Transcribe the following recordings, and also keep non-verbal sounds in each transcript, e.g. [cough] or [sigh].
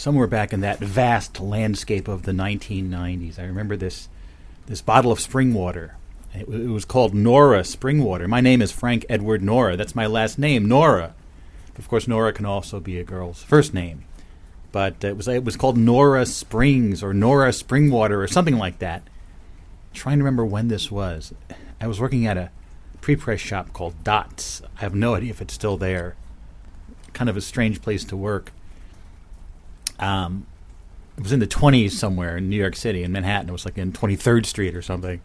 somewhere back in that vast landscape of the 1990s. I remember this this bottle of spring water. It, it was called Nora Spring Water. My name is Frank Edward Nora. That's my last name, Nora. Of course, Nora can also be a girl's first name, but it was it was called Nora Springs or Nora Spring Water or something like that. trying to remember when this was. I was working at a pre-press shop called Dots. I have no idea if it's still there. Kind of a strange place to work. Um, it was in the 20s somewhere in New York City, in Manhattan. It was like in 23rd Street or something.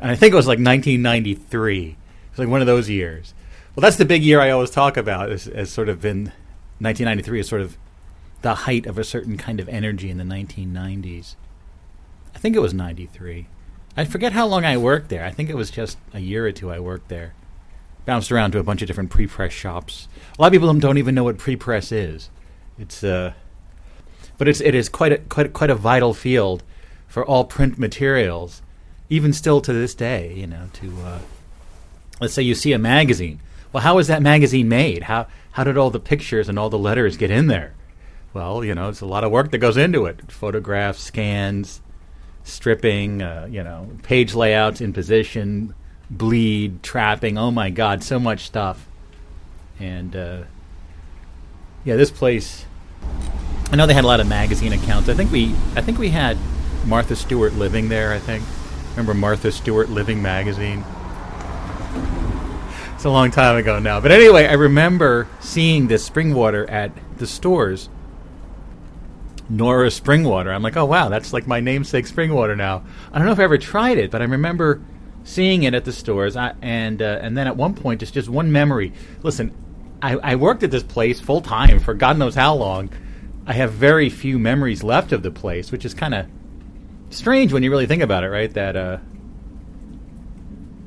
And I think it was like 1993. It was like one of those years. Well, that's the big year I always talk about as, as sort of been 1993 is sort of the height of a certain kind of energy in the 1990s. I think it was 93. I forget how long I worked there. I think it was just a year or two I worked there. Bounced around to a bunch of different pre-press shops. A lot of people don't even know what pre-press is. It's uh, but it's it is quite a quite quite a vital field for all print materials, even still to this day. You know, to uh, let's say you see a magazine. Well, how was that magazine made? How how did all the pictures and all the letters get in there? Well, you know, it's a lot of work that goes into it. Photographs, scans, stripping, uh, you know, page layouts in position, bleed, trapping. Oh my God, so much stuff. And uh, yeah, this place. I know they had a lot of magazine accounts. I think we, I think we had Martha Stewart living there. I think. Remember Martha Stewart Living magazine? It's a long time ago now. But anyway, I remember seeing this spring water at the stores Nora spring water. I'm like, oh wow, that's like my namesake spring water now. I don't know if I ever tried it, but I remember seeing it at the stores. I, and uh, and then at one point, just just one memory. Listen, I, I worked at this place full time for God knows how long. I have very few memories left of the place, which is kind of strange when you really think about it, right? That uh,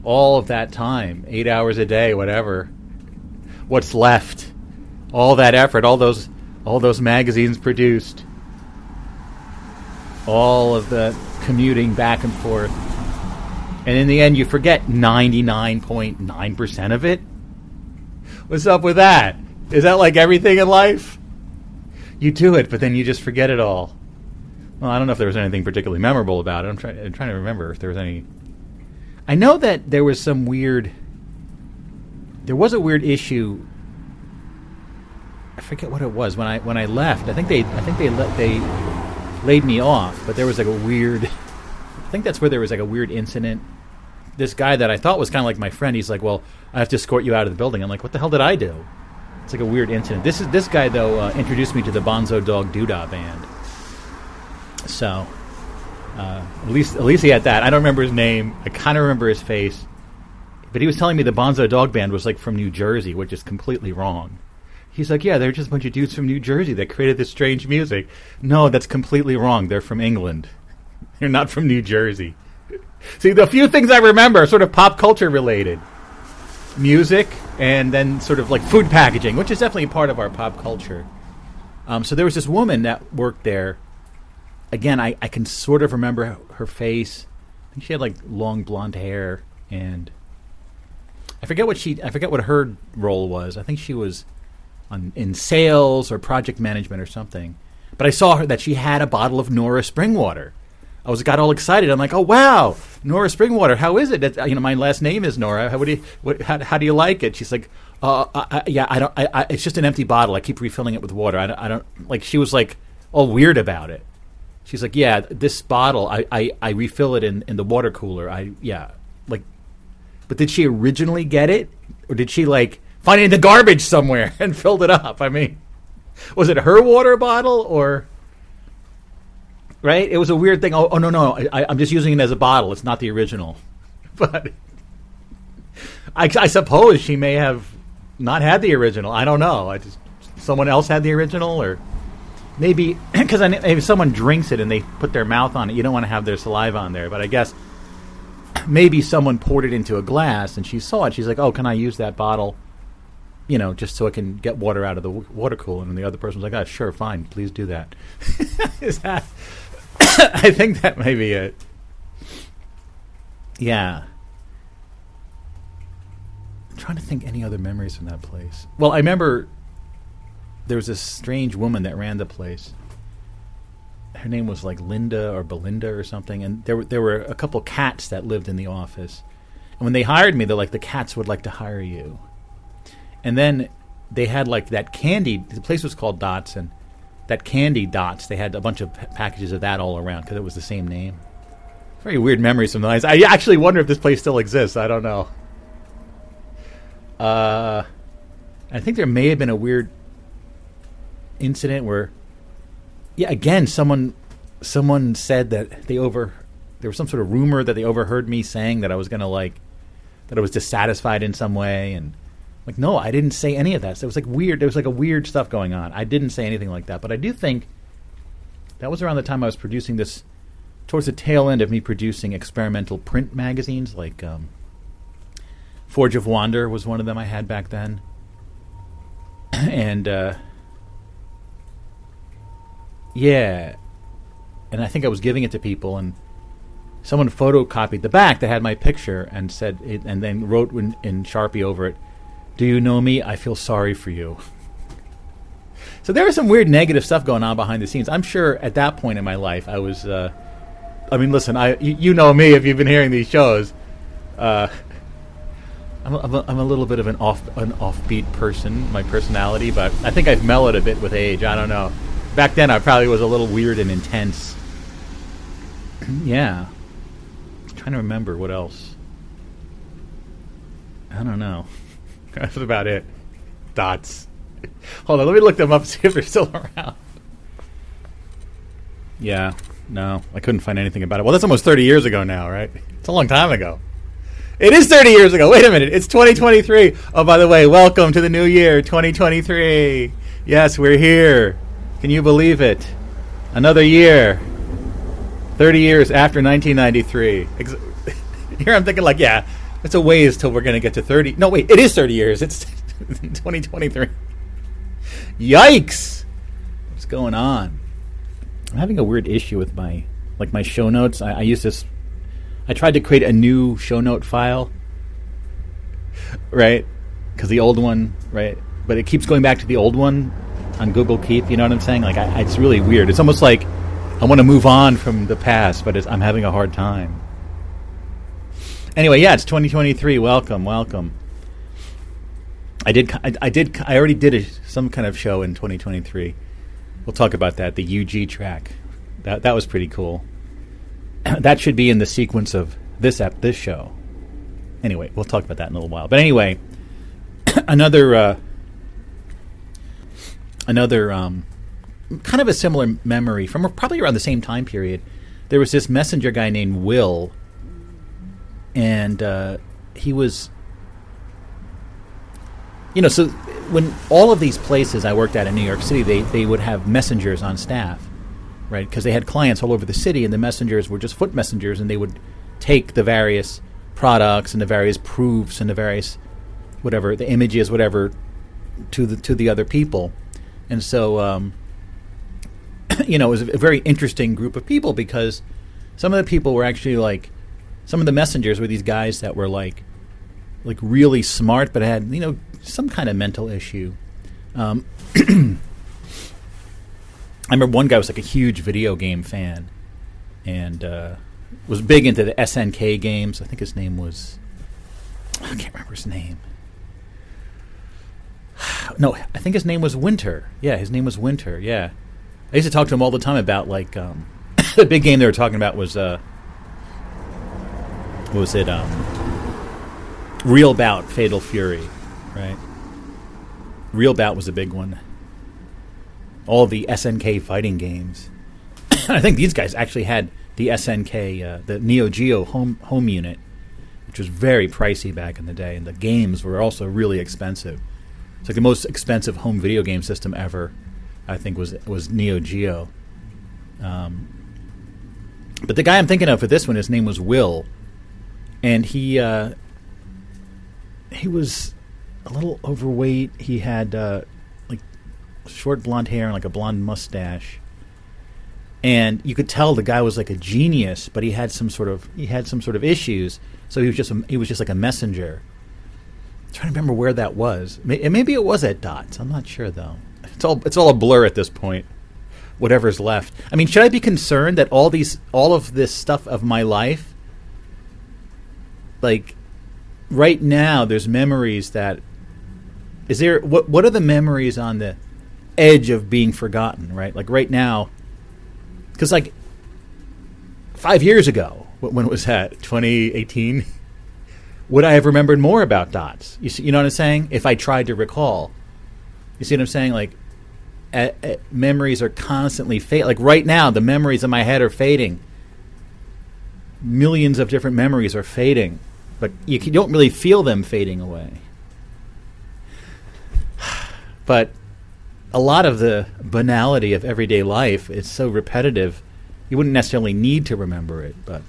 all of that time, eight hours a day, whatever, what's left, all that effort, all those all those magazines produced all of the commuting back and forth. And in the end, you forget 99.9% of it. What's up with that? Is that like everything in life? You do it, but then you just forget it all. Well, I don't know if there was anything particularly memorable about it. I'm, try- I'm trying to remember if there was any. I know that there was some weird. There was a weird issue. I forget what it was when I when I left. I think they I think they let they laid me off, but there was like a weird. I think that's where there was like a weird incident. This guy that I thought was kind of like my friend, he's like, "Well, I have to escort you out of the building." I'm like, "What the hell did I do?" It's like a weird incident. This is this guy though uh, introduced me to the Bonzo Dog Doodah band. So, uh, at least at least he had that. I don't remember his name. I kind of remember his face, but he was telling me the Bonzo Dog band was like from New Jersey, which is completely wrong. He's like, yeah, they're just a bunch of dudes from New Jersey that created this strange music. No, that's completely wrong. They're from England. [laughs] They're not from New Jersey. See, the few things I remember are sort of pop culture related music and then sort of like food packaging, which is definitely part of our pop culture. Um, so there was this woman that worked there. Again, I, I can sort of remember her face. I think she had like long blonde hair and I forget what she I forget what her role was. I think she was on, in sales or project management or something. But I saw her that she had a bottle of Nora spring water. I was got all excited. I'm like, oh wow, Nora Springwater. How is it? That, you know, my last name is Nora. How, do you, what, how, how do you like it? She's like, uh, I, I, yeah, I don't. I, I, it's just an empty bottle. I keep refilling it with water. I don't, I don't like. She was like all weird about it. She's like, yeah, this bottle, I, I, I refill it in, in the water cooler. I yeah, like, but did she originally get it, or did she like? find it in the garbage somewhere [laughs] and filled it up. I mean, was it her water bottle or? Right? It was a weird thing. Oh, oh no, no, I, I'm just using it as a bottle. It's not the original. [laughs] But I, I suppose she may have not had the original. I don't know. I just someone else had the original, or maybe [clears throat] because if someone drinks it and they put their mouth on it, you don't want to have their saliva on there. But I guess [clears throat] maybe someone poured it into a glass and she saw it. She's like, "Oh, can I use that bottle?" you know, just so I can get water out of the water cooler. And the other person was like, "Ah, sure, fine, please do that." [laughs] Is that? [coughs] I think that may be it. Yeah. I'm trying to think any other memories from that place. Well, I remember there was this strange woman that ran the place. her name was like Linda or Belinda or something, and there were there were a couple cats that lived in the office. And when they hired me, they're like, the cats would like to hire you. And then they had like that candy. The place was called Dots, and that candy Dots. They had a bunch of packages of that all around because it was the same name. Very weird memories sometimes. I actually wonder if this place still exists. I don't know. Uh, I think there may have been a weird incident where, yeah, again, someone someone said that they over there was some sort of rumor that they overheard me saying that I was gonna like that I was dissatisfied in some way and like no, I didn't say any of that. So it was like weird. There was like a weird stuff going on. I didn't say anything like that, but I do think that was around the time I was producing this towards the tail end of me producing experimental print magazines like um, Forge of Wander was one of them I had back then. [clears throat] and uh, yeah, and I think I was giving it to people, and someone photocopied the back that had my picture and said, it, and then wrote in, in Sharpie over it, "Do you know me? I feel sorry for you." so there was some weird negative stuff going on behind the scenes. I'm sure at that point in my life, I was. Uh, I mean, listen, I you, know me if you've been hearing these shows. Uh, I'm, a, I'm, a, I'm a little bit of an off an offbeat person, my personality, but I think I've mellowed a bit with age. I don't know. Back then, I probably was a little weird and intense. [clears throat] yeah. I'm trying to remember what else. I don't know. [laughs] That's about it. Dots. Hold on, let me look them up see if they're still [laughs] around. Yeah, no, I couldn't find anything about it. Well, that's almost 30 years ago now, right? It's a long time ago. It is 30 years ago. Wait a minute. It's 2023. Oh, by the way, welcome to the new year, 2023. Yes, we're here. Can you believe it? Another year. 30 years after 1993. [laughs] Here I'm thinking, like, yeah, it's a ways till we're going to get to 30. No, wait, it is 30 years. It's [laughs] 2023. Yikes! What's going on? I'm having a weird issue with my, like, my show notes. I, I use this. I tried to create a new show note file, right? Because the old one, right? But it keeps going back to the old one on Google Keep. You know what I'm saying? Like, I, it's really weird. It's almost like I want to move on from the past, but I'm having a hard time. Anyway, yeah, it's 2023. Welcome, welcome. I did, I, I did, I already did a, some kind of show in 2023. We'll talk about that. The UG track, that that was pretty cool. [clears throat] that should be in the sequence of this app, this show. Anyway, we'll talk about that in a little while. But anyway, [clears throat] another uh, another um, kind of a similar memory from probably around the same time period. There was this messenger guy named Will, and uh, he was, you know, so when all of these places I worked at in New York City, they they would have messengers on staff, right? Because they had clients all over the city, and the messengers were just foot messengers, and they would take the various products and the various proofs and the various whatever the images, whatever, to the to the other people, and so. Um, [clears throat] you know, it was a very interesting group of people because some of the people were actually like some of the messengers were these guys that were like like really smart but had you know some kind of mental issue. Um, [clears throat] I remember one guy was like a huge video game fan and uh, was big into the SNK games. I think his name was I can't remember his name. [sighs] No, I think his name was Winter. Yeah, his name was Winter. Yeah. I used to talk to him all the time about like um, [coughs] the big game they were talking about was uh, what was it? Um, Real Bout, Fatal Fury, right? Real Bout was a big one. All the SNK fighting games. [coughs] I think these guys actually had the SNK, uh, the Neo Geo home home unit, which was very pricey back in the day, and the games were also really expensive. It's like the most expensive home video game system ever. I think was was Neo Geo. Um, but the guy I'm thinking of for this one, his name was Will, and he uh, he was a little overweight. He had uh, like short blonde hair and like a blonde mustache, and you could tell the guy was like a genius, but he had some sort of he had some sort of issues. So he was just a, he was just like a messenger. I'm trying to remember where that was. Maybe it was at Dots. I'm not sure though. It's all it's all a blur at this point. whatever's left. I mean, should I be concerned that all these, all of this stuff of my life, like right now, there's memories that is there. What what are the memories on the edge of being forgotten? Right, like right now, because like five years ago, when was that? 2018. Would I have remembered more about dots? You see, you know what I'm saying? If I tried to recall, you see what I'm saying? Like memories are constantly fading. Like right now, the memories in my head are fading. Millions of different memories are fading, but you, don't really feel them fading away. But a lot of the banality of everyday life is so repetitive, you wouldn't necessarily need to remember it. But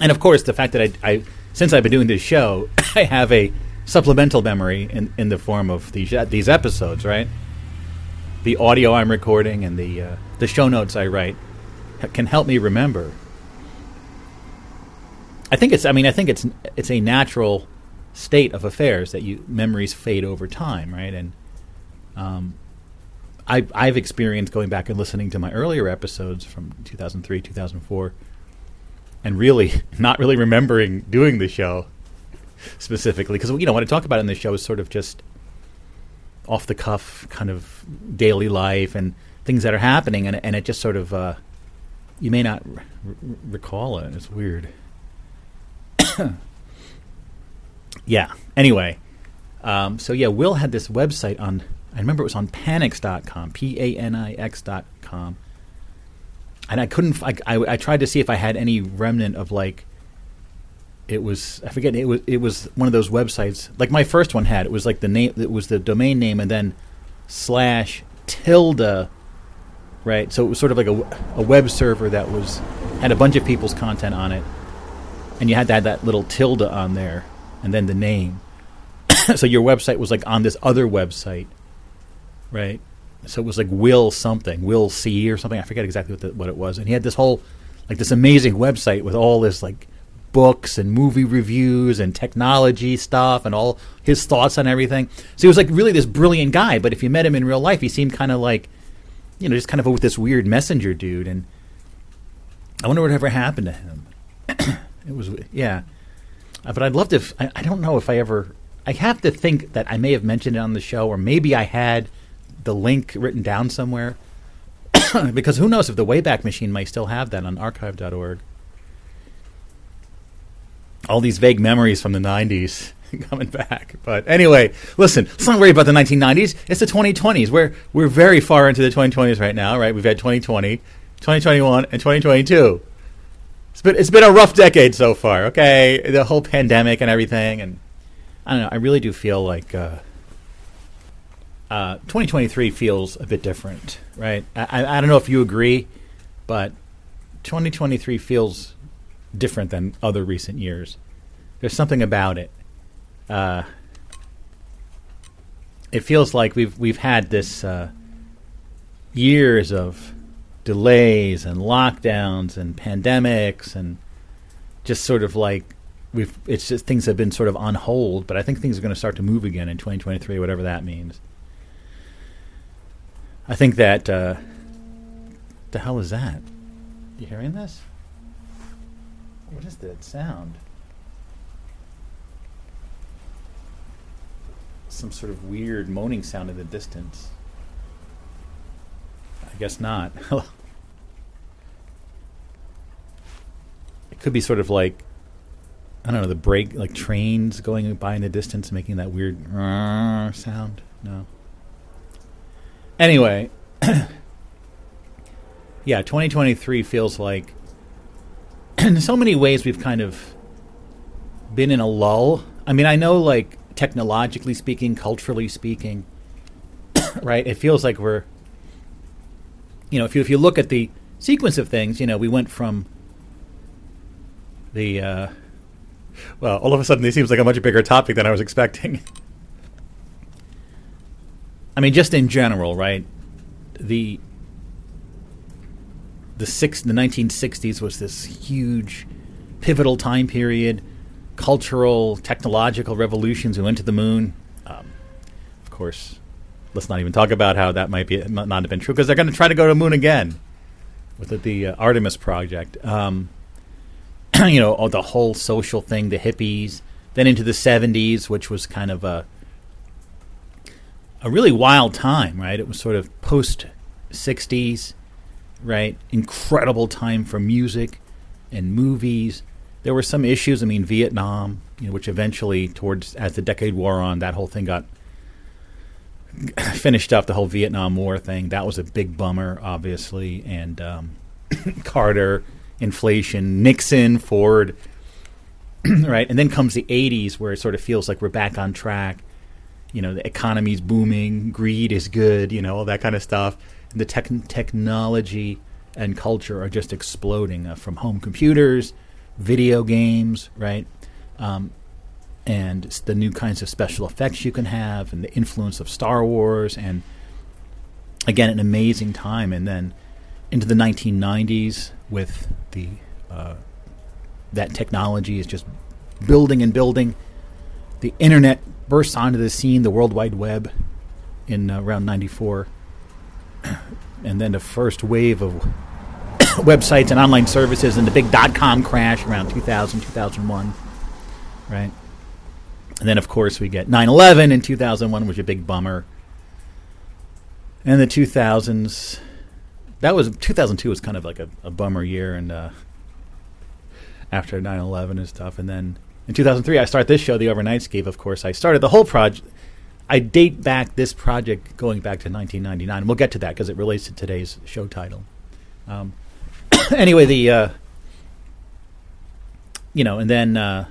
and of course, the fact that I, I since I've been doing this show, [coughs] I have a supplemental memory in, in the form of these these episodes, right? the audio I'm recording and the uh, the show notes I write can help me remember. I think it's. I mean, I think it's it's a natural state of affairs that you memories fade over time, right? And um, I, I've experienced going back and listening to my earlier episodes from 2003, 2004, and really [laughs] not really remembering doing the show specifically because you know what I talk about in the show is sort of just off the cuff kind of daily life and things that are happening, and and it just sort of uh, you may not r- recall it. It's weird. [coughs] yeah. Anyway, um, so yeah, Will had this website on. I remember it was on Panix.com, P A N I X.com, and I couldn't. I, I, I tried to see if I had any remnant of like it was I forget it was it was one of those websites like my first one had it was like the name it was the domain name and then slash tilde right so it was sort of like a, a web server that was had a bunch of people's content on it and you had to add that little tilde on there and then the name [coughs] so your website was like on this other website right so it was like will something will see or something I forget exactly what the, what it was and he had this whole like this amazing website with all this like books and movie reviews and technology stuff and all his thoughts on everything. So he was like really this brilliant guy. But if you met him in real life, he seemed kind of like, you know, just kind of with this weird messenger dude. And I wonder whatever happened to him. [coughs] it was yeah, uh, but I'd love to. F- I, I don't know if I ever. I have to think that I may have mentioned it on the show, or maybe I had the link written down somewhere. [coughs] because who knows if the Wayback Machine might still have that on archive.org all these vague memories from the 90s [laughs] coming back. But anyway, listen, let's not worry about the 1990s. It's the 2020s. We're, we're very far into the 2020s right now, right? We've had 2020, 2021, and 2022. It's been, it's been a rough decade so far, okay? The whole pandemic and everything. And I don't know, I really do feel like uh, uh, 2023 feels a bit different, right? I, I don't know if you agree, but 2023 feels different than other recent years. There's something about it. Uh, it feels like we've we've had this uh, years of delays and lockdowns and pandemics and just sort of like we've it's just things have been sort of on hold, but I think things are going to start to move again in 2023, whatever that means. I think that uh, the hell is that? You hearing this? What is that sound? Some sort of weird moaning sound in the distance. I guess not. [laughs] could be sort of like I don't know the brake like trains going by in the distance making that weird sound. No. Anyway, [clears throat] yeah, 2023 feels like [clears throat] in so many ways we've kind of been in a lull. I mean, I know like technologically speaking, culturally speaking, [coughs] right? It feels like we're you know, if you if you look at the sequence of things, you know, we went from the uh, well, all of a sudden, this seems like a much bigger topic than I was expecting. [laughs] I mean, just in general, right? The the six the 1960s was this huge pivotal time period cultural technological revolutions we went to the moon um, of course let's not even talk about how that might be not have been true because they're going to try to go to the moon again with the, the uh, Artemis project. Um, [clears throat] you know, the whole social thing, the hippies, then into the 70s, which was kind of a a really wild time, right? It was sort of post 60s, right? Incredible time for music and movies. There were some issues. I mean, Vietnam, you know, which eventually, towards as the decade wore on, that whole thing got finished up. The whole Vietnam War thing that was a big bummer, obviously, and um, [coughs] Carter, inflation, Nixon, Ford, [clears throat] right? And then comes the 80s where it sort of feels like we're back on track. You know, the economy's booming, greed is good, you know, all that kind of stuff. And the tech- technology and culture are just exploding uh, from home computers, video games, right? Um, and the new kinds of special effects you can have, and the influence of Star Wars, and again, an amazing time. And then into the 1990s with the uh, that technology is just building and building. The internet bursts onto the scene, the World Wide Web, in uh, around '94, [coughs] and then the first wave of [coughs] websites and online services, and the big dot com crash around 2000, 2001, right? And then, of course, we get 9 11 in 2001, which was a big bummer. And the 2000s, that was 2002 was kind of like a, a bummer year, and uh, after 9/11 and stuff, and then in 2003 I start this show, the Overnight Overnightscape. Of course, I started the whole project. I date back this project going back to 1999. We'll get to that because it relates to today's show title. Um, [coughs] anyway, the uh, you know, and then uh,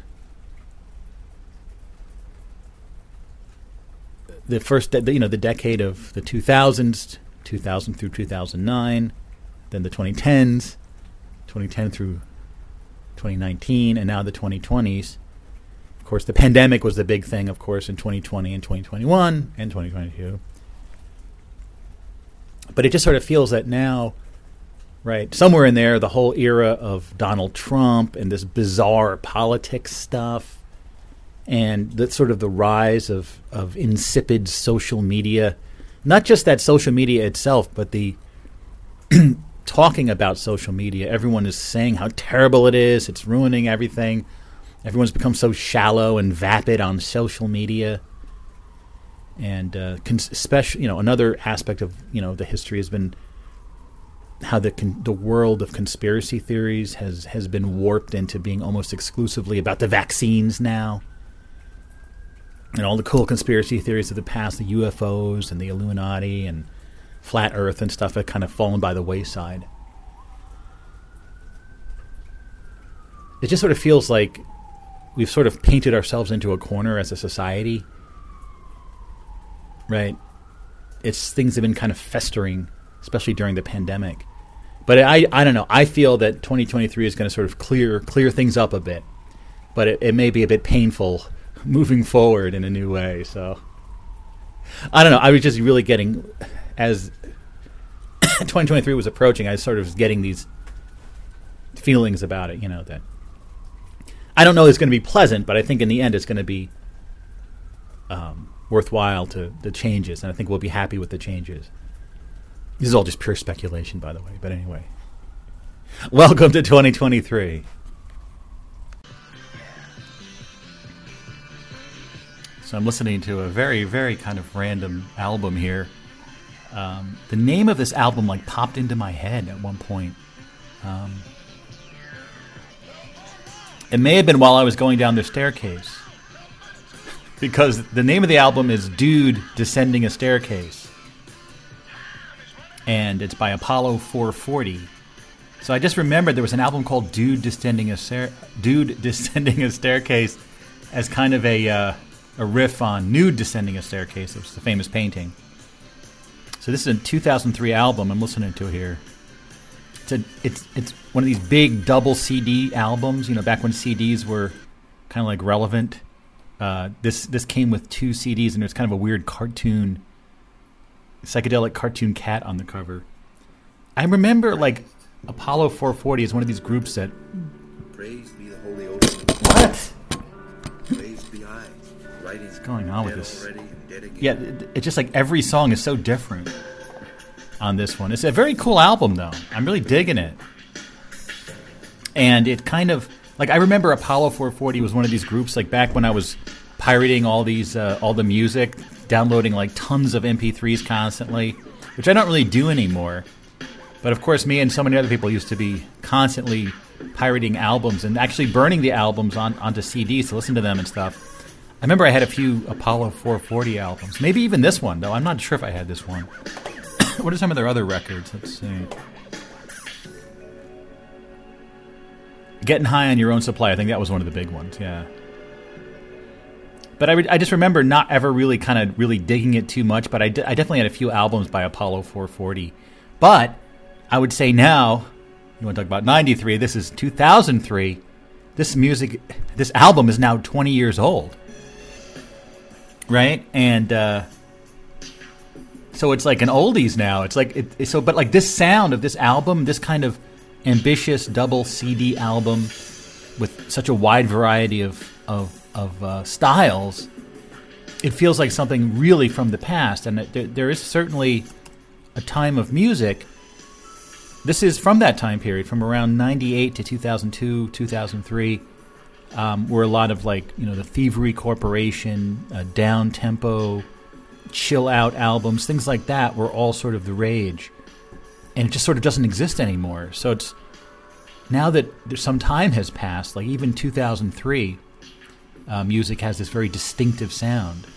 the first, de- you know, the decade of the 2000s 2000 through 2009, then the 2010s, 2010 through 2019, and now the 2020s. Of course, the pandemic was the big thing, of course, in 2020 and 2021 and 2022. But it just sort of feels that now, right, somewhere in there, the whole era of Donald Trump and this bizarre politics stuff and the sort of the rise of, of insipid social media not just that social media itself, but the [clears throat] talking about social media. Everyone is saying how terrible it is. It's ruining everything. Everyone's become so shallow and vapid on social media. And uh, cons- especially, you know, another aspect of you know the history has been how the con- the world of conspiracy theories has has been warped into being almost exclusively about the vaccines now and all the cool conspiracy theories of the past, the UFOs and the Illuminati and flat Earth and stuff, have kind of fallen by the wayside. It just sort of feels like we've sort of painted ourselves into a corner as a society. Right? It's things have been kind of festering, especially during the pandemic. But I, I don't know. I feel that 2023 is going to sort of clear clear things up a bit, but it, it may be a bit painful moving forward in a new way. So I don't know. I was just really getting as [coughs] 2023 was approaching. I sort of was getting these feelings about it. You know that I don't know it's going to be pleasant, but I think in the end it's going to be um, worthwhile to the changes, and I think we'll be happy with the changes. This is all just pure speculation, by the way. But anyway, welcome to 2023. So I'm listening to a very, very kind of random album here. Um, the name of this album like popped into my head at one point. Um, it may have been while I was going down the staircase. [laughs] because the name of the album is Dude Descending a Staircase. And it's by Apollo 440. So I just remembered there was an album called Dude Descending a, Stair- Dude Descending a Staircase as kind of a. Uh, a riff on Nude Descending a Staircase, which is the famous painting. So this is a 2003 album I'm listening to here. It's a, it's it's one of these big double CD albums. You know, back when CDs were kind of like relevant. Uh, this this came with two CDs, and there's kind of a weird cartoon, psychedelic cartoon cat on the cover. I remember like Apollo 440 is one of these groups that. Praise be the Holy Ocean. What? Going on with this already and dead again. yeah, it's just like every song is so different on this one. It's a very cool album, though. I'm really digging it. And it kind of like I remember Apollo 440 was one of these groups like back when I was pirating all these uh, all the music, downloading like tons of MP3s constantly, which I don't really do anymore. But of course, me and so many other people used to be constantly pirating albums and actually burning the albums on, onto CDs to listen to them and stuff. I remember I had a few Apollo 440 albums, maybe even this one, though. I'm not sure if I had this one. [coughs] what are some of their other records? Let's see. Getting High on Your Own Supply. I think that was one of the big ones, yeah. But I, re- I just remember not ever really kind of really digging it too much, but I, d- I definitely had a few albums by Apollo 440. But I would say now, you want to talk about 93, this is 2003. This music, this album is now 20 years old. Right? And, uh, so it's like an oldies now. It's like it, so, but like this sound of this album, this kind of ambitious double CD album with such a wide variety of of, of uh, styles, it feels like something really from the past. And there, there is certainly a time of music. This is from that time period, from around '98 to 2002, 2003 um, were a lot of like you know the Thievery Corporation, uh, down tempo, chill out albums, things like that were all sort of the rage, and it just sort of doesn't exist anymore. So it's now that some time has passed, like even 2003, uh, music has this very distinctive sound.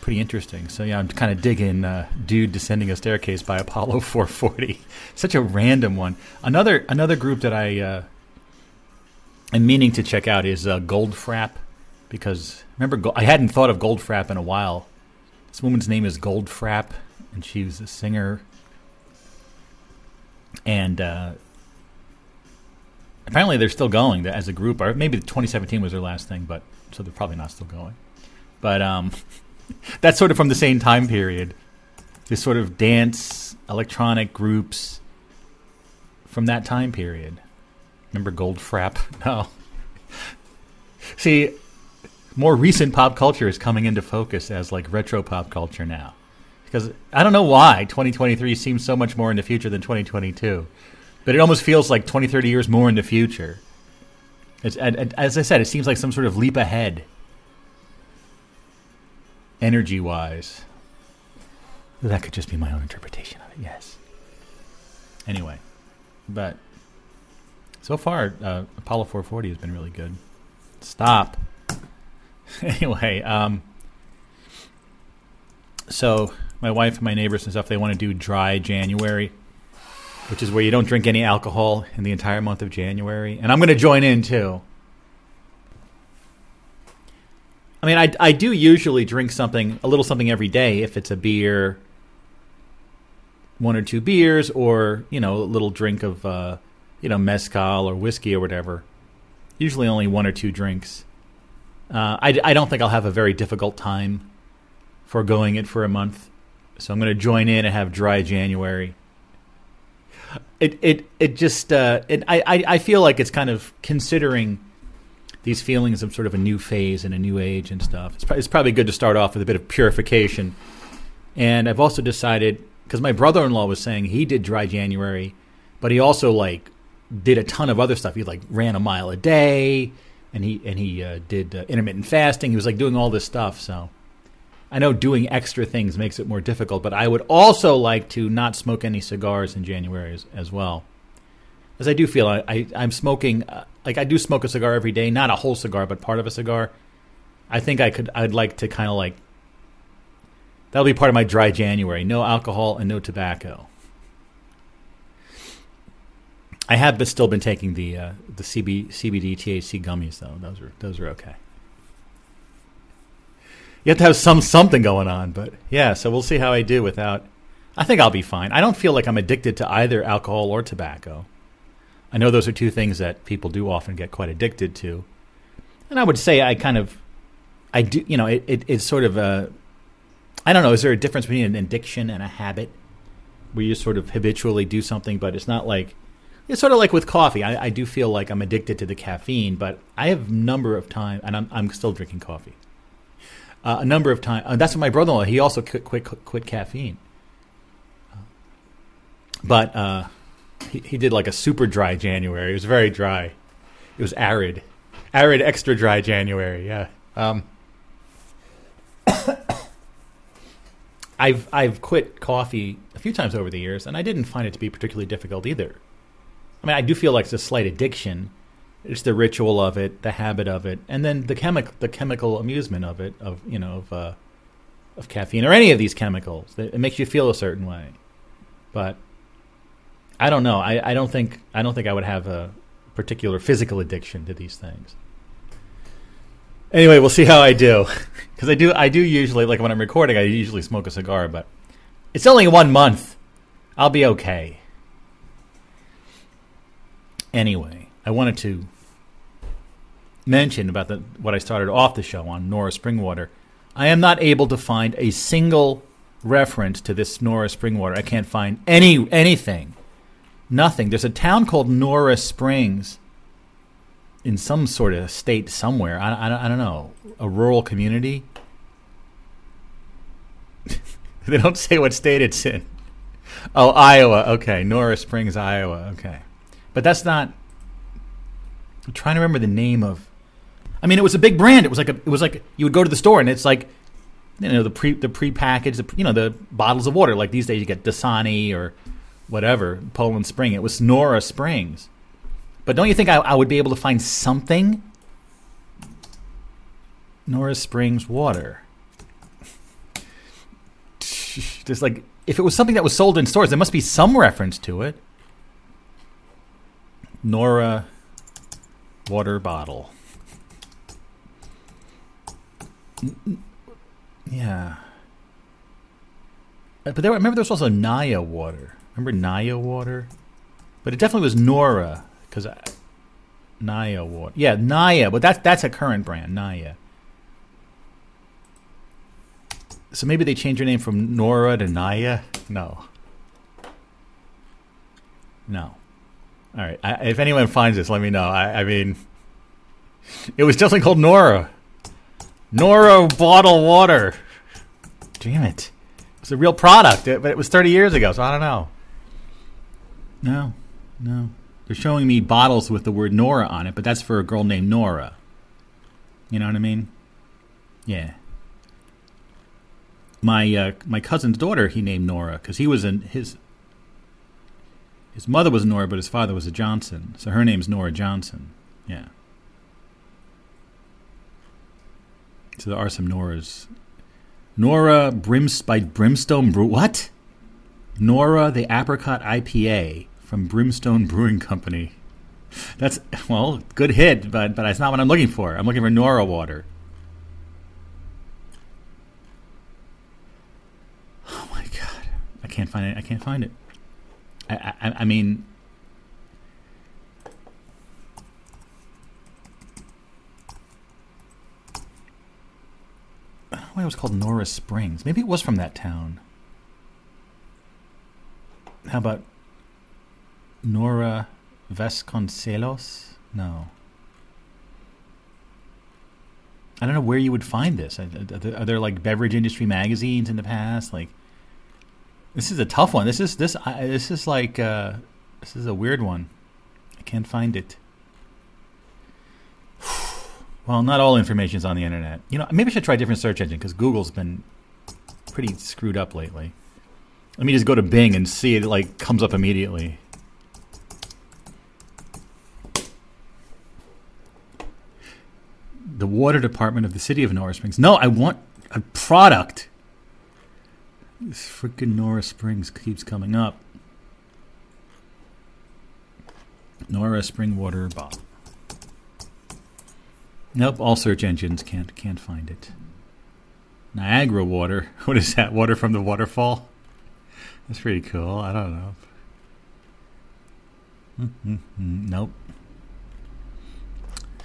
Pretty interesting. So yeah, I'm kind of digging uh, "Dude Descending a Staircase" by Apollo [laughs] 440. Such a random one. Another another group that I am meaning to check out is uh, Goldfrapp because remember I hadn't thought of Goldfrapp in a while. This woman's name is Goldfrapp, and she was a singer. And uh, apparently, they're still going as a group. Or maybe 2017 was their last thing, but so they're probably not still going. But um, [laughs] that's sort of from the same time period. This sort of dance electronic groups from that time period. Remember Gold Goldfrapp? [laughs] No. See, more recent pop culture is coming into focus as like retro pop culture now. Because I don't know why 2023 seems so much more in the future than 2022. But it almost feels like 20, 30 years more in the future. It's, as I said, it seems like some sort of leap ahead, energy wise. That could just be my own interpretation of it, yes. Anyway, but so far, uh, Apollo 440 has been really good. Stop. [laughs] anyway, um, so my wife and my neighbors and stuff, they want to do dry January, which is where you don't drink any alcohol in the entire month of January. And I'm going to join in too. I mean, I, I do usually drink something, a little something every day if it's a beer, one or two beers, or, you know, a little drink of, uh, you know, mezcal or whiskey or whatever. Usually only one or two drinks. Uh, I, I don't think I'll have a very difficult time foregoing it for a month. So I'm going to join in and have dry January. It it it just uh, it I, I feel like it's kind of considering these feelings of sort of a new phase and a new age and stuff. It's, it's probably good to start off with a bit of purification. And I've also decided because my brother-in-law was saying he did dry January, but he also like did a ton of other stuff. He like ran a mile a day, and he and he uh, did uh, intermittent fasting. He was like doing all this stuff. So I know doing extra things makes it more difficult, but I would also like to not smoke any cigars in January as, as well. As I do feel I, I I'm smoking uh, like I do smoke a cigar every day, not a whole cigar, but part of a cigar. I think I could I'd like to kind of like that'll be part of my dry January. No alcohol and no tobacco. I have still been taking the uh, the CB, CBD THC gummies though. Those are those are okay. You have to have some something going on, but yeah. So we'll see how I do without. I think I'll be fine. I don't feel like I'm addicted to either alcohol or tobacco. I know those are two things that people do often get quite addicted to, and I would say I kind of, I do. You know, it, it, it's sort of a. I don't know. Is there a difference between an addiction and a habit, where you sort of habitually do something, but it's not like it's sort of like with coffee. I, I do feel like I'm addicted to the caffeine, but I have a number of times, and I'm, I'm still drinking coffee. uh, a number of times. Uh, that's what my brother-in-law. He also quit quit, quit caffeine, but uh, he, he did like a super dry January. It was very dry. It was arid, arid, extra dry January. Yeah. Um, [coughs] I've I've quit coffee a few times over the years, and I didn't find it to be particularly difficult either. I mean, I do feel like it's a slight addiction. It's the ritual of it, the habit of it, and then the chemical the chemical amusement of it, of you know, of uh, of caffeine or any of these chemicals. It makes you feel a certain way. But I don't know. I, I don't think I don't think I would have a particular physical addiction to these things. Anyway, we'll see how I do. [laughs] Because I do, I do usually like when I'm recording, I usually smoke a cigar, but it's only one month. I'll be okay. Anyway, I wanted to mention about the what I started off the show on Nora Springwater. I am not able to find a single reference to this Nora Springwater. I can't find any anything. Nothing. There's a town called Nora Springs in some sort of state somewhere. I, I, I don't know. A rural community. [laughs] they don't say what state it's in. Oh, Iowa. Okay, Nora Springs, Iowa. Okay, but that's not. I'm trying to remember the name of. I mean, it was a big brand. It was like a. It was like you would go to the store and it's like, you know, the pre the pre-packaged, you know, the bottles of water. Like these days, you get Dasani or whatever Poland Spring. It was Nora Springs. But don't you think I, I would be able to find something? Nora Springs water. [laughs] Just like if it was something that was sold in stores, there must be some reference to it. Nora water bottle. Yeah. Uh, but there, remember there was also Naya water. Remember Naya water? But it definitely was Nora because Naya water. Yeah, Naya, but that's that's a current brand, Naya. So maybe they changed your name from Nora to Naya. No. No. All right. I, if anyone finds this, let me know. I, I mean, it was definitely called Nora. Nora bottle water. Damn it. It's a real product, but it was 30 years ago, so I don't know. No. No. They're showing me bottles with the word Nora on it, but that's for a girl named Nora. You know what I mean? Yeah. My uh, my cousin's daughter, he named Nora because he was in his his mother was Nora, but his father was a Johnson, so her name's Nora Johnson. Yeah. So there are some Noras. Nora Brims by Brimstone Brew. What? Nora the Apricot IPA from Brimstone Brewing Company. That's well, good hit, but but that's not what I'm looking for. I'm looking for Nora water. Oh my god, I can't find it. I can't find it. I I, I mean. I don't know why it was called Nora Springs. Maybe it was from that town. How about Nora Vasconcelos? No. I don't know where you would find this. Are there like beverage industry magazines in the past? Like, this is a tough one. This is this I, this is like uh, this is a weird one. I can't find it. well, not all information is on the internet. You know, maybe I should try a different search engine because Google's been pretty screwed up lately. Let me just go to Bing and see it like comes up immediately. the water department of the city of Norris Springs. No, I want a product. This freaking Nora Springs keeps coming up. Nora Spring Water Bottle. Nope, all search engines can't can't find it. Niagara water. [laughs] What is that? Water from the waterfall? That's pretty cool. I don't know. Mm-hmm. Nope.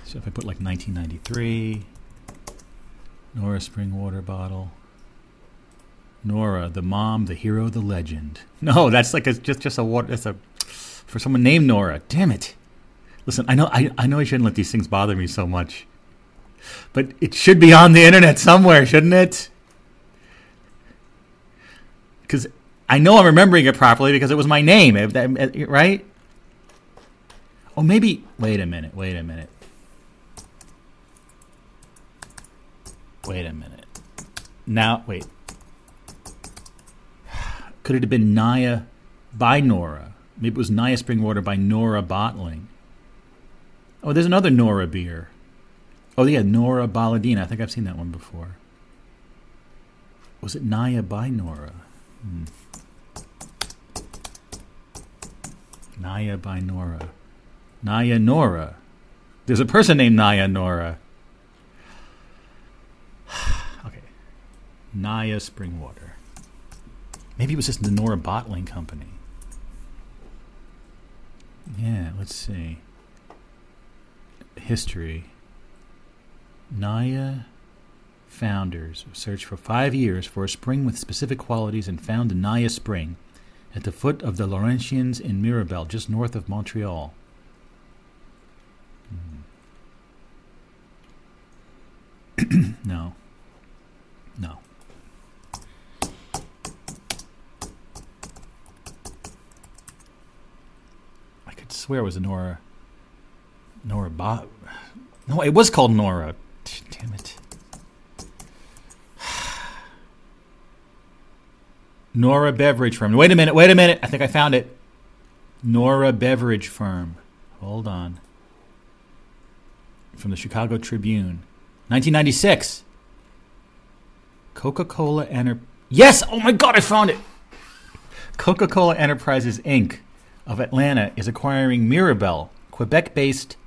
So if I put like 1993, Nora Spring Water Bottle. Nora, the mom, the hero, the legend. No, that's like a, just just a. That's a for someone named Nora. Damn it! Listen, I know I, I know I shouldn't let these things bother me so much. But it should be on the internet somewhere, shouldn't it? Because I know I'm remembering it properly because it was my name, eh, eh, right? Oh, maybe. Wait a minute. Wait a minute. Wait a minute. Now, wait. Could it have been Naya by Nora? Maybe it was Naya Spring Water by Nora Bottling. Oh, there's another Nora beer. Oh, yeah, Nora Baladina. I think I've seen that one before. Was it Naya by Nora? Hmm. Naya by Nora. Naya Nora. There's a person named Naya Nora. [sighs] okay. Naya Spring Water. Maybe it was just the Nora Bottling Company. Yeah, let's see. History. Naya founders searched for five years for a spring with specific qualities and found the Naya Spring at the foot of the Laurentians in Mirabel, just north of Montreal. Hmm. [clears throat] no. No. I could swear it was a Nora. Nora Bob. No, it was called Nora. Damn it. [sighs] Nora Beverage Firm. Wait a minute, wait a minute. I think I found it. Nora Beverage Firm. Hold on. From the Chicago Tribune. 1996. Coca Cola Enter. Yes! Oh my god, I found it! Coca Cola Enterprises Inc. of Atlanta is acquiring Mirabel, Quebec based.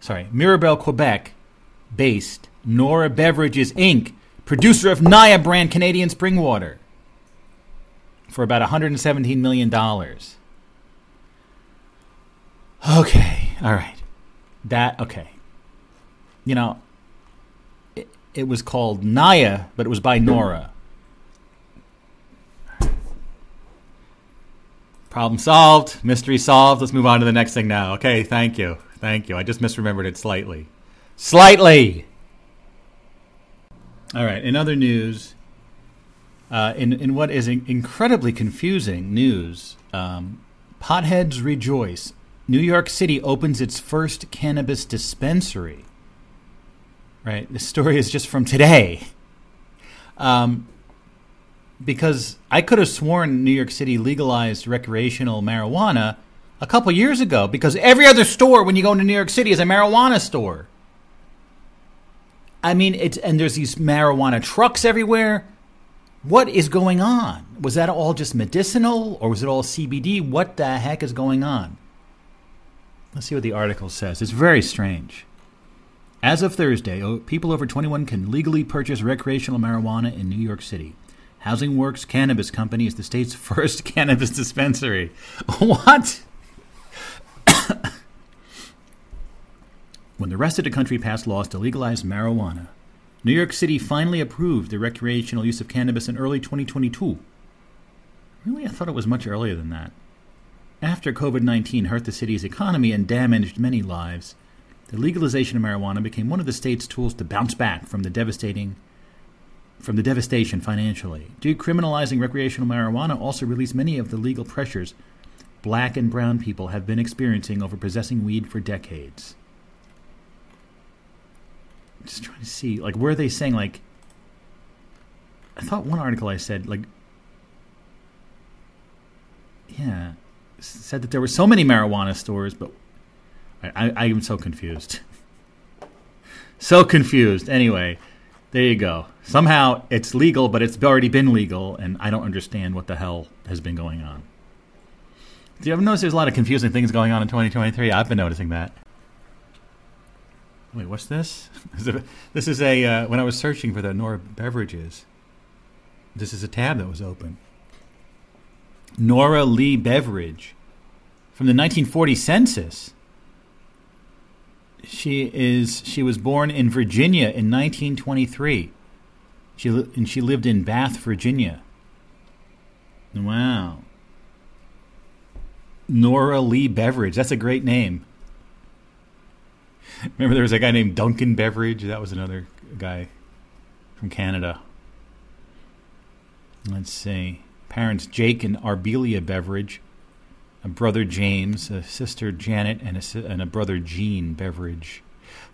Sorry, Mirabel, Quebec based Nora Beverages Inc., producer of Naya brand Canadian spring water, for about $117 million. Okay, all right. That, okay. You know, it, it was called Naya, but it was by Nora. Problem solved. Mystery solved. Let's move on to the next thing now. Okay, thank you. Thank you. I just misremembered it slightly. Slightly! All right, in other news, uh, in, in what is in- incredibly confusing news, um, potheads rejoice. New York City opens its first cannabis dispensary. Right, this story is just from today. Um, because I could have sworn New York City legalized recreational marijuana a couple years ago because every other store when you go into New York City is a marijuana store. I mean, it's and there's these marijuana trucks everywhere. What is going on? Was that all just medicinal or was it all CBD? What the heck is going on? Let's see what the article says. It's very strange. As of Thursday, people over 21 can legally purchase recreational marijuana in New York City. Housing Works Cannabis Company is the state's [laughs] first cannabis dispensary. What? when the rest of the country passed laws to legalize marijuana, New York City finally approved the recreational use of cannabis in early 2022. Really? I thought it was much earlier than that. After COVID 19 hurt the city's economy and damaged many lives, the legalization of marijuana became one of the state's tools to bounce back from the devastating from the devastation financially. Decriminalizing recreational marijuana also released many of the legal pressures black and brown people have been experiencing over possessing weed for decades. Just trying to see, like, where are they saying, like, I thought one article I said, like, yeah, said that there were so many marijuana stores, but I, I, I am so confused. [laughs] so confused. Anyway, there you go. Somehow it's legal, but it's already been legal, and I don't understand what the hell has been going on. Do you ever notice there's a lot of confusing things going on in 2023? I've been noticing that. Wait, what's this? [laughs] This is a uh, when I was searching for the Nora beverages. This is a tab that was open. Nora Lee Beveridge from the 1940 census. She is she was born in Virginia in 1923. She li- and she lived in Bath, Virginia. Wow. Nora Lee Beveridge. That's a great name. Remember, there was a guy named Duncan Beveridge. That was another guy from Canada. Let's see. Parents Jake and Arbelia Beveridge, a brother James, a sister Janet, and a, and a brother Gene Beveridge.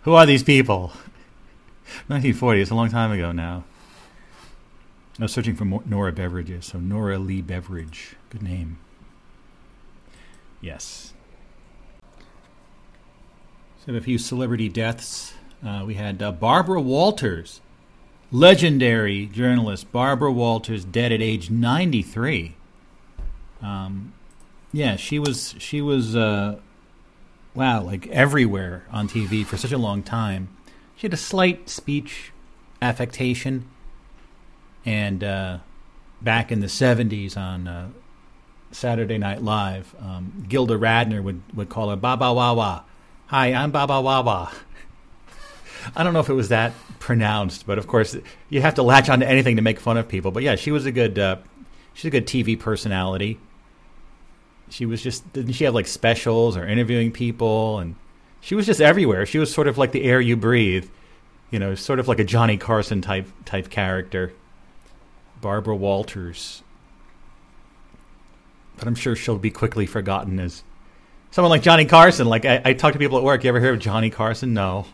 Who are these people? [laughs] 1940. It's a long time ago now. I was searching for Nora Beveridges, so Nora Lee Beveridge. Good name. Yes. So a few celebrity deaths. Uh, we had uh, Barbara Walters, legendary journalist Barbara Walters, dead at age 93. Um, yeah, she was she was uh, wow, like everywhere on TV for such a long time. She had a slight speech affectation, and uh, back in the 70s on uh, Saturday Night Live, um, Gilda Radner would, would call her Baba Wawa. Hi, I'm Baba Wawa. [laughs] I don't know if it was that pronounced, but of course you have to latch on to anything to make fun of people. But yeah, she was a good uh, she's a good TV personality. She was just didn't she have like specials or interviewing people and she was just everywhere. She was sort of like the air you breathe, you know, sort of like a Johnny Carson type type character. Barbara Walters. But I'm sure she'll be quickly forgotten as someone like Johnny Carson. Like I, I talk to people at work. You ever hear of Johnny Carson? No.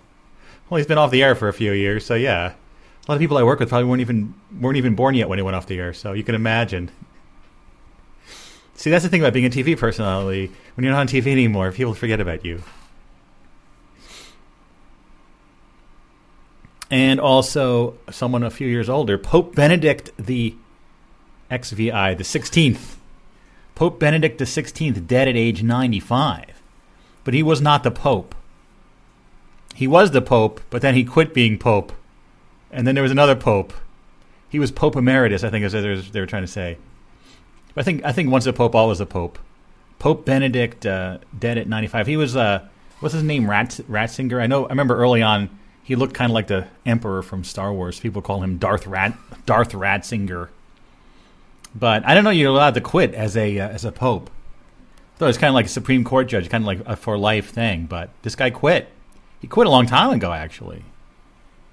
Well, he's been off the air for a few years, so yeah. A lot of people I work with probably weren't even weren't even born yet when he went off the air, so you can imagine. See, that's the thing about being a TV personality. When you're not on TV anymore, people forget about you. And also, someone a few years older, Pope Benedict the XVI, the 16th. Pope Benedict the 16th, dead at age 95. But he was not the Pope. He was the Pope, but then he quit being Pope. And then there was another Pope. He was Pope Emeritus, I think is what they were trying to say. But I think I think once a Pope, always a Pope. Pope Benedict, uh, dead at 95. He was, uh, what's his name, Rat, Ratzinger? I know, I remember early on, he looked kind of like the Emperor from Star Wars. People call him Darth Rat, Darth Ratzinger. But I don't know. You're allowed to quit as a uh, as a pope. Though it's kind of like a Supreme Court judge, kind of like a for life thing. But this guy quit. He quit a long time ago, actually.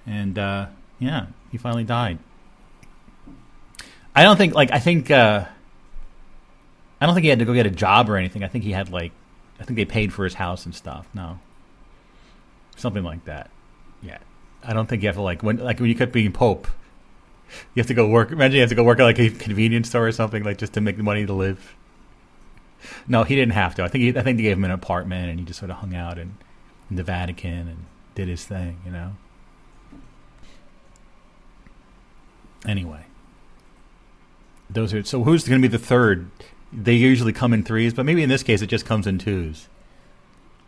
And uh, yeah, he finally died. I don't think like I think uh, I don't think he had to go get a job or anything. I think he had like I think they paid for his house and stuff. No, something like that. Yeah, I don't think you have to like when like when you quit being pope. You have to go work. Imagine you have to go work at like a convenience store or something, like just to make the money to live. No, he didn't have to. I think he, I think they gave him an apartment, and he just sort of hung out in, in the Vatican and did his thing. You know. Anyway, those are so. Who's going to be the third? They usually come in threes, but maybe in this case it just comes in twos.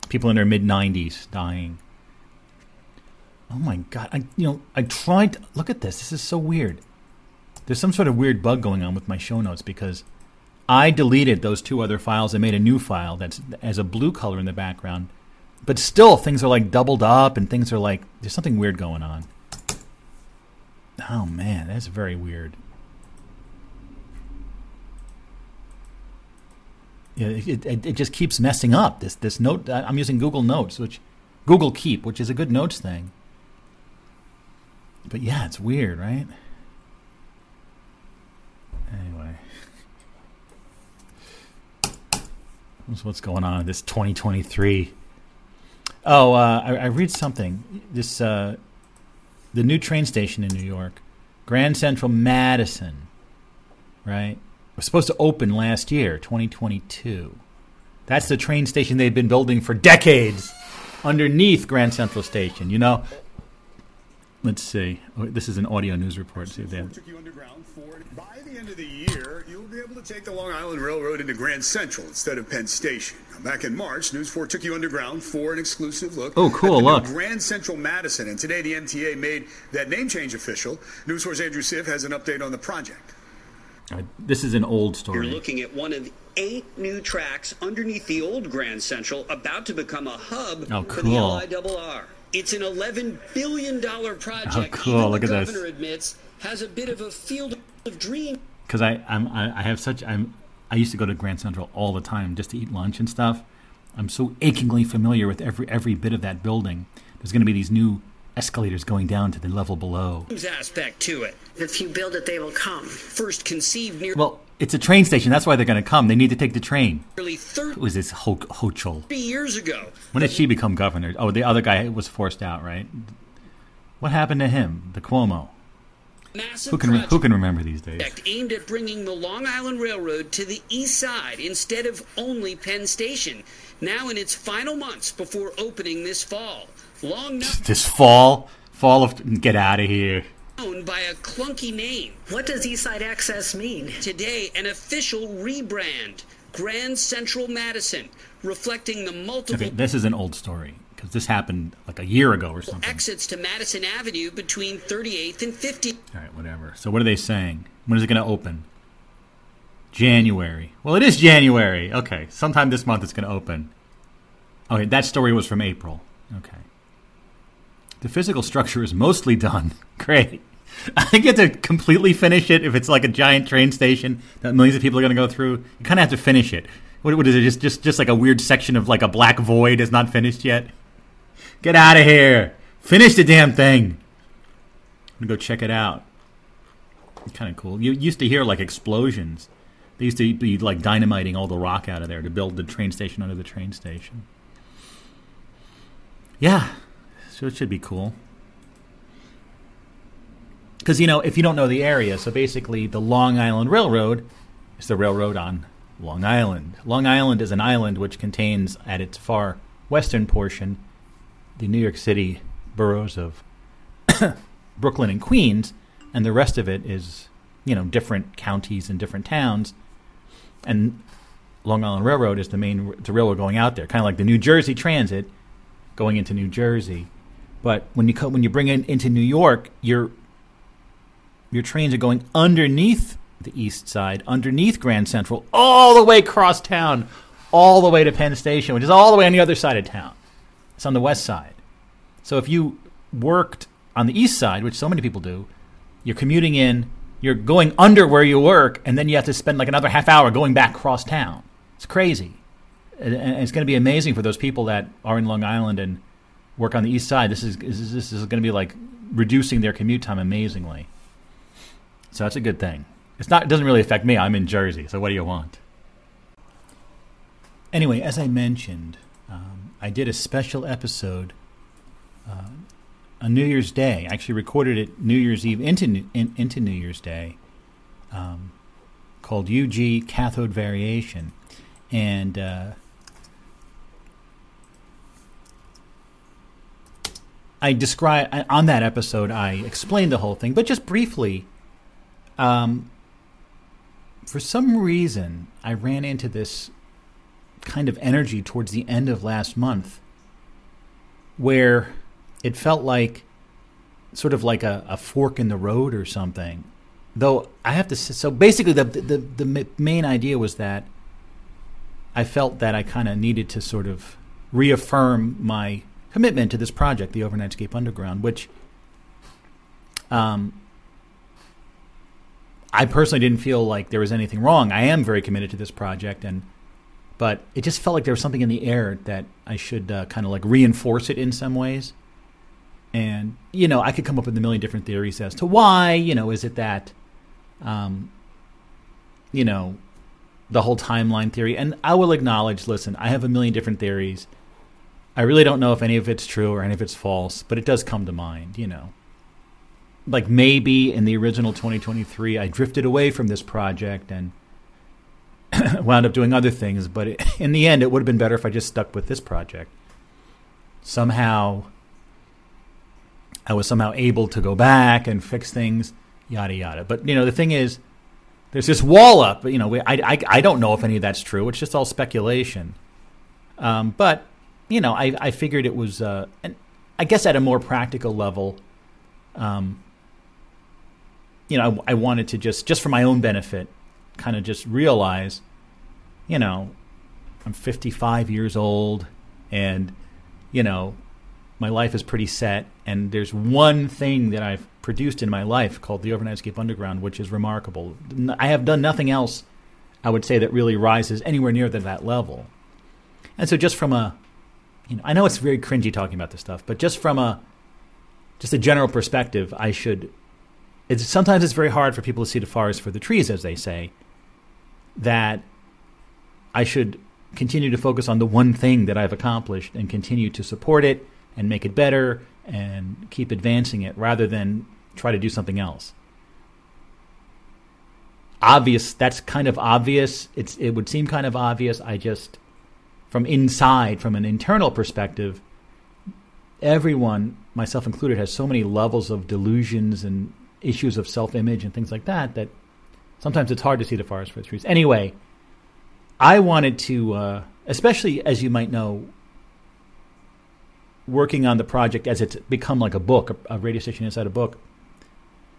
People in their mid nineties dying. Oh my god! I you know I tried. To, look at this. This is so weird. There's some sort of weird bug going on with my show notes because I deleted those two other files and made a new file that's as a blue color in the background. But still, things are like doubled up and things are like there's something weird going on. Oh man, that's very weird. It, it, it just keeps messing up. This this note I'm using Google Notes, which Google Keep, which is a good notes thing. But yeah, it's weird, right? Anyway. What's going on in this 2023? Oh, uh, I, I, read something. This uh, the new train station in New York, Grand Central Madison, right? Was supposed to open last year, 2022. That's the train station they've been building for decades underneath Grand Central Station. You know, Let's see. Oh, this is an audio news report. See if they have. By the end of the year, you'll be able to take the Long Island Railroad into Grand Central instead of Penn Station. Now, back in March, News 4 took you underground for an exclusive look. Oh, cool! Look, Grand Central Madison, and today the MTA made that name change official. News 4's Andrew Siff has an update on the project. Uh, this is an old story. You're looking at one of eight new tracks underneath the old Grand Central, about to become a hub oh, cool. for the LIRR. It's an $11 billion project. Oh, cool. Look the at governor this. admits has a bit of a field of dreams. Because I, I'm, I, I have such, I'm, I used to go to Grand Central all the time just to eat lunch and stuff. I'm so achingly familiar with every every bit of that building. There's going to be these new escalators going down to the level below. aspect to it. If you build it, they will come. First conceived near. Well, it's a train station. That's why they're going to come. They need to take the train. nearly 30 Who was this Ho- Hochul? years ago. When did she become governor? Oh, the other guy was forced out, right? What happened to him? The Cuomo. Massive Who can project who can remember these days? aimed at bringing the Long Island Railroad to the east side instead of only Penn Station. Now in its final months before opening this fall. Long This fall, fall of get out of here. known by a clunky name. What does Eastside Access mean? Today, an official rebrand. Grand Central Madison, reflecting the multiple Okay, this is an old story because this happened like a year ago or something. exits to Madison Avenue between 38th and 50th. All right, whatever. So what are they saying? When is it going to open? January. Well, it is January. Okay, sometime this month it's going to open. Okay, that story was from April. Okay. The physical structure is mostly done. [laughs] Great. I get to completely finish it if it's like a giant train station that millions of people are going to go through. You kind of have to finish it. What, what is it? Just, just, just like a weird section of like a black void is not finished yet. Get out of here! Finish the damn thing. I'm gonna go check it out. Kind of cool. You used to hear like explosions. They used to be like dynamiting all the rock out of there to build the train station under the train station. Yeah, so it should be cool. Because you know, if you don't know the area, so basically the Long Island Railroad is the railroad on Long Island. Long Island is an island which contains, at its far western portion, the New York City boroughs of [coughs] Brooklyn and Queens, and the rest of it is, you know, different counties and different towns. And Long Island Railroad is the main the railroad going out there, kind of like the New Jersey Transit going into New Jersey. But when you when you bring it into New York, your your trains are going underneath the East Side, underneath Grand Central, all the way across town, all the way to Penn Station, which is all the way on the other side of town. It's on the west side. So if you worked on the east side, which so many people do, you're commuting in, you're going under where you work, and then you have to spend like another half hour going back across town. It's crazy. And it's going to be amazing for those people that are in Long Island and work on the east side. This is this is, going to be like reducing their commute time amazingly. So that's a good thing. It's not. It doesn't really affect me. I'm in Jersey, so what do you want? Anyway, as I mentioned, um, I did a special episode uh, on New Year's Day. I actually recorded it New Year's Eve into New- in, into New Year's Day, um, called UG Cathode Variation, and uh, I describe on that episode. I explained the whole thing, but just briefly. Um, for some reason, I ran into this kind of energy towards the end of last month where it felt like sort of like a, a fork in the road or something. Though I have to, so basically, the the the ma- main idea was that I felt that I kind of needed to sort of reaffirm my commitment to this project, the Overnightscape Underground, which um, I personally didn't feel like there was anything wrong. I am very committed to this project, and but it just felt like there was something in the air that I should uh, kind of like reinforce it in some ways. And you know, I could come up with a million different theories as to why. You know, is it that, um, you know, the whole timeline theory? And I will acknowledge. Listen, I have a million different theories. I really don't know if any of it's true or any of it's false, but it does come to mind. You know like maybe in the original 2023 I drifted away from this project and [coughs] wound up doing other things, but it, in the end it would have been better if I just stuck with this project. Somehow I was somehow able to go back and fix things, yada yada. But you know the thing is there's this wall up, you know, I, I I don't know if any of that's true. It's just all speculation. Um, but you know, I I figured it was uh, and I guess at a more practical level um, you know, I, I wanted to just, just for my own benefit, kind of just realize, you know, I'm 55 years old and, you know, my life is pretty set. And there's one thing that I've produced in my life called the Overnightscape Underground, which is remarkable. I have done nothing else, I would say, that really rises anywhere near to that level. And so, just from a, you know, I know it's very cringy talking about this stuff, but just from a, just a general perspective, I should. It's sometimes it's very hard for people to see the forest for the trees, as they say. That I should continue to focus on the one thing that I've accomplished and continue to support it and make it better and keep advancing it rather than try to do something else. Obvious, that's kind of obvious. It's it would seem kind of obvious. I just from inside, from an internal perspective, everyone, myself included, has so many levels of delusions and issues of self-image and things like that that sometimes it's hard to see the forest for the trees. Anyway, I wanted to, uh, especially as you might know, working on the project as it's become like a book, a, a radio station inside a book.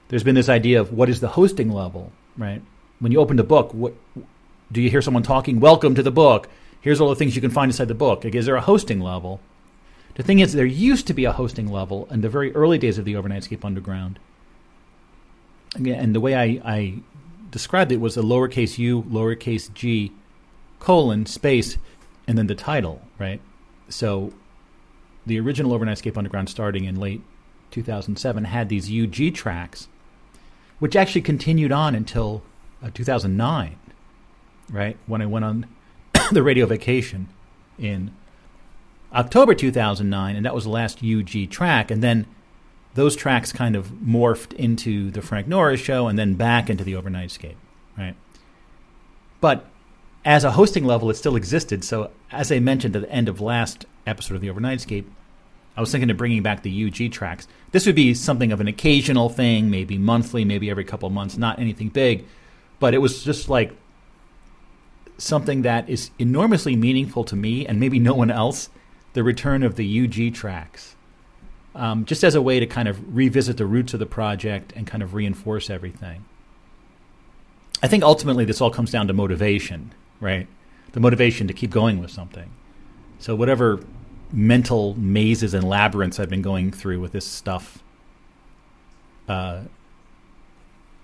There's been this idea of what is the hosting level, right? When you open the book, what do you hear someone talking? Welcome to the book. Here's all the things you can find inside the book. Like, is there a hosting level? The thing is, there used to be a hosting level in the very early days of the Overnightscape Underground. And the way I, I described it was a lowercase u, lowercase g, colon, space, and then the title, right? So the original Overnightscape Underground, starting in late 2007, had these UG tracks, which actually continued on until uh, 2009, right? When I went on [coughs] the radio vacation in October 2009, and that was the last UG track. And then those tracks kind of morphed into the Frank Nora show and then back into the Overnightscape, right? But as a hosting level, it still existed. So, as I mentioned at the end of last episode of the Overnightscape, I was thinking of bringing back the UG tracks. This would be something of an occasional thing, maybe monthly, maybe every couple months, not anything big. But it was just like something that is enormously meaningful to me and maybe no one else the return of the UG tracks. Um, just as a way to kind of revisit the roots of the project and kind of reinforce everything. I think ultimately this all comes down to motivation, right? The motivation to keep going with something. So, whatever mental mazes and labyrinths I've been going through with this stuff, uh,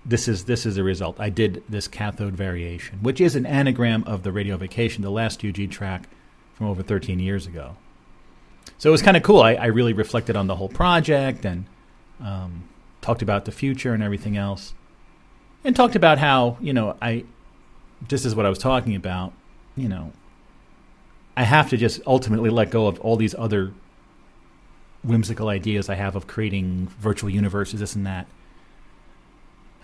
this is this is a result. I did this cathode variation, which is an anagram of the Radio Vacation, the last UG track from over 13 years ago. So it was kind of cool. I, I, really reflected on the whole project and um, talked about the future and everything else, and talked about how you know I. This is what I was talking about. You know, I have to just ultimately let go of all these other whimsical ideas I have of creating virtual universes, this and that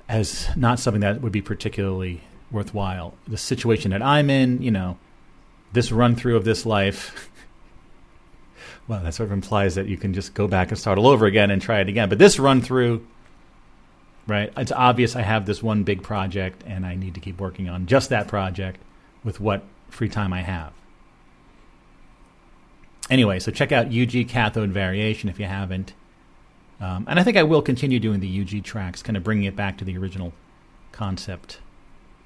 as not something that would be particularly worthwhile. The situation that I'm in, you know, this run through of this life. [laughs] well, that sort of implies that you can just go back and start all over again and try it again. But this run through, right? It's obvious I have this one big project and I need to keep working on just that project with what free time I have. Anyway, so check out UG Cathode Variation if you haven't. Um, and I think I will continue doing the UG tracks, kind of bringing it back to the original concept.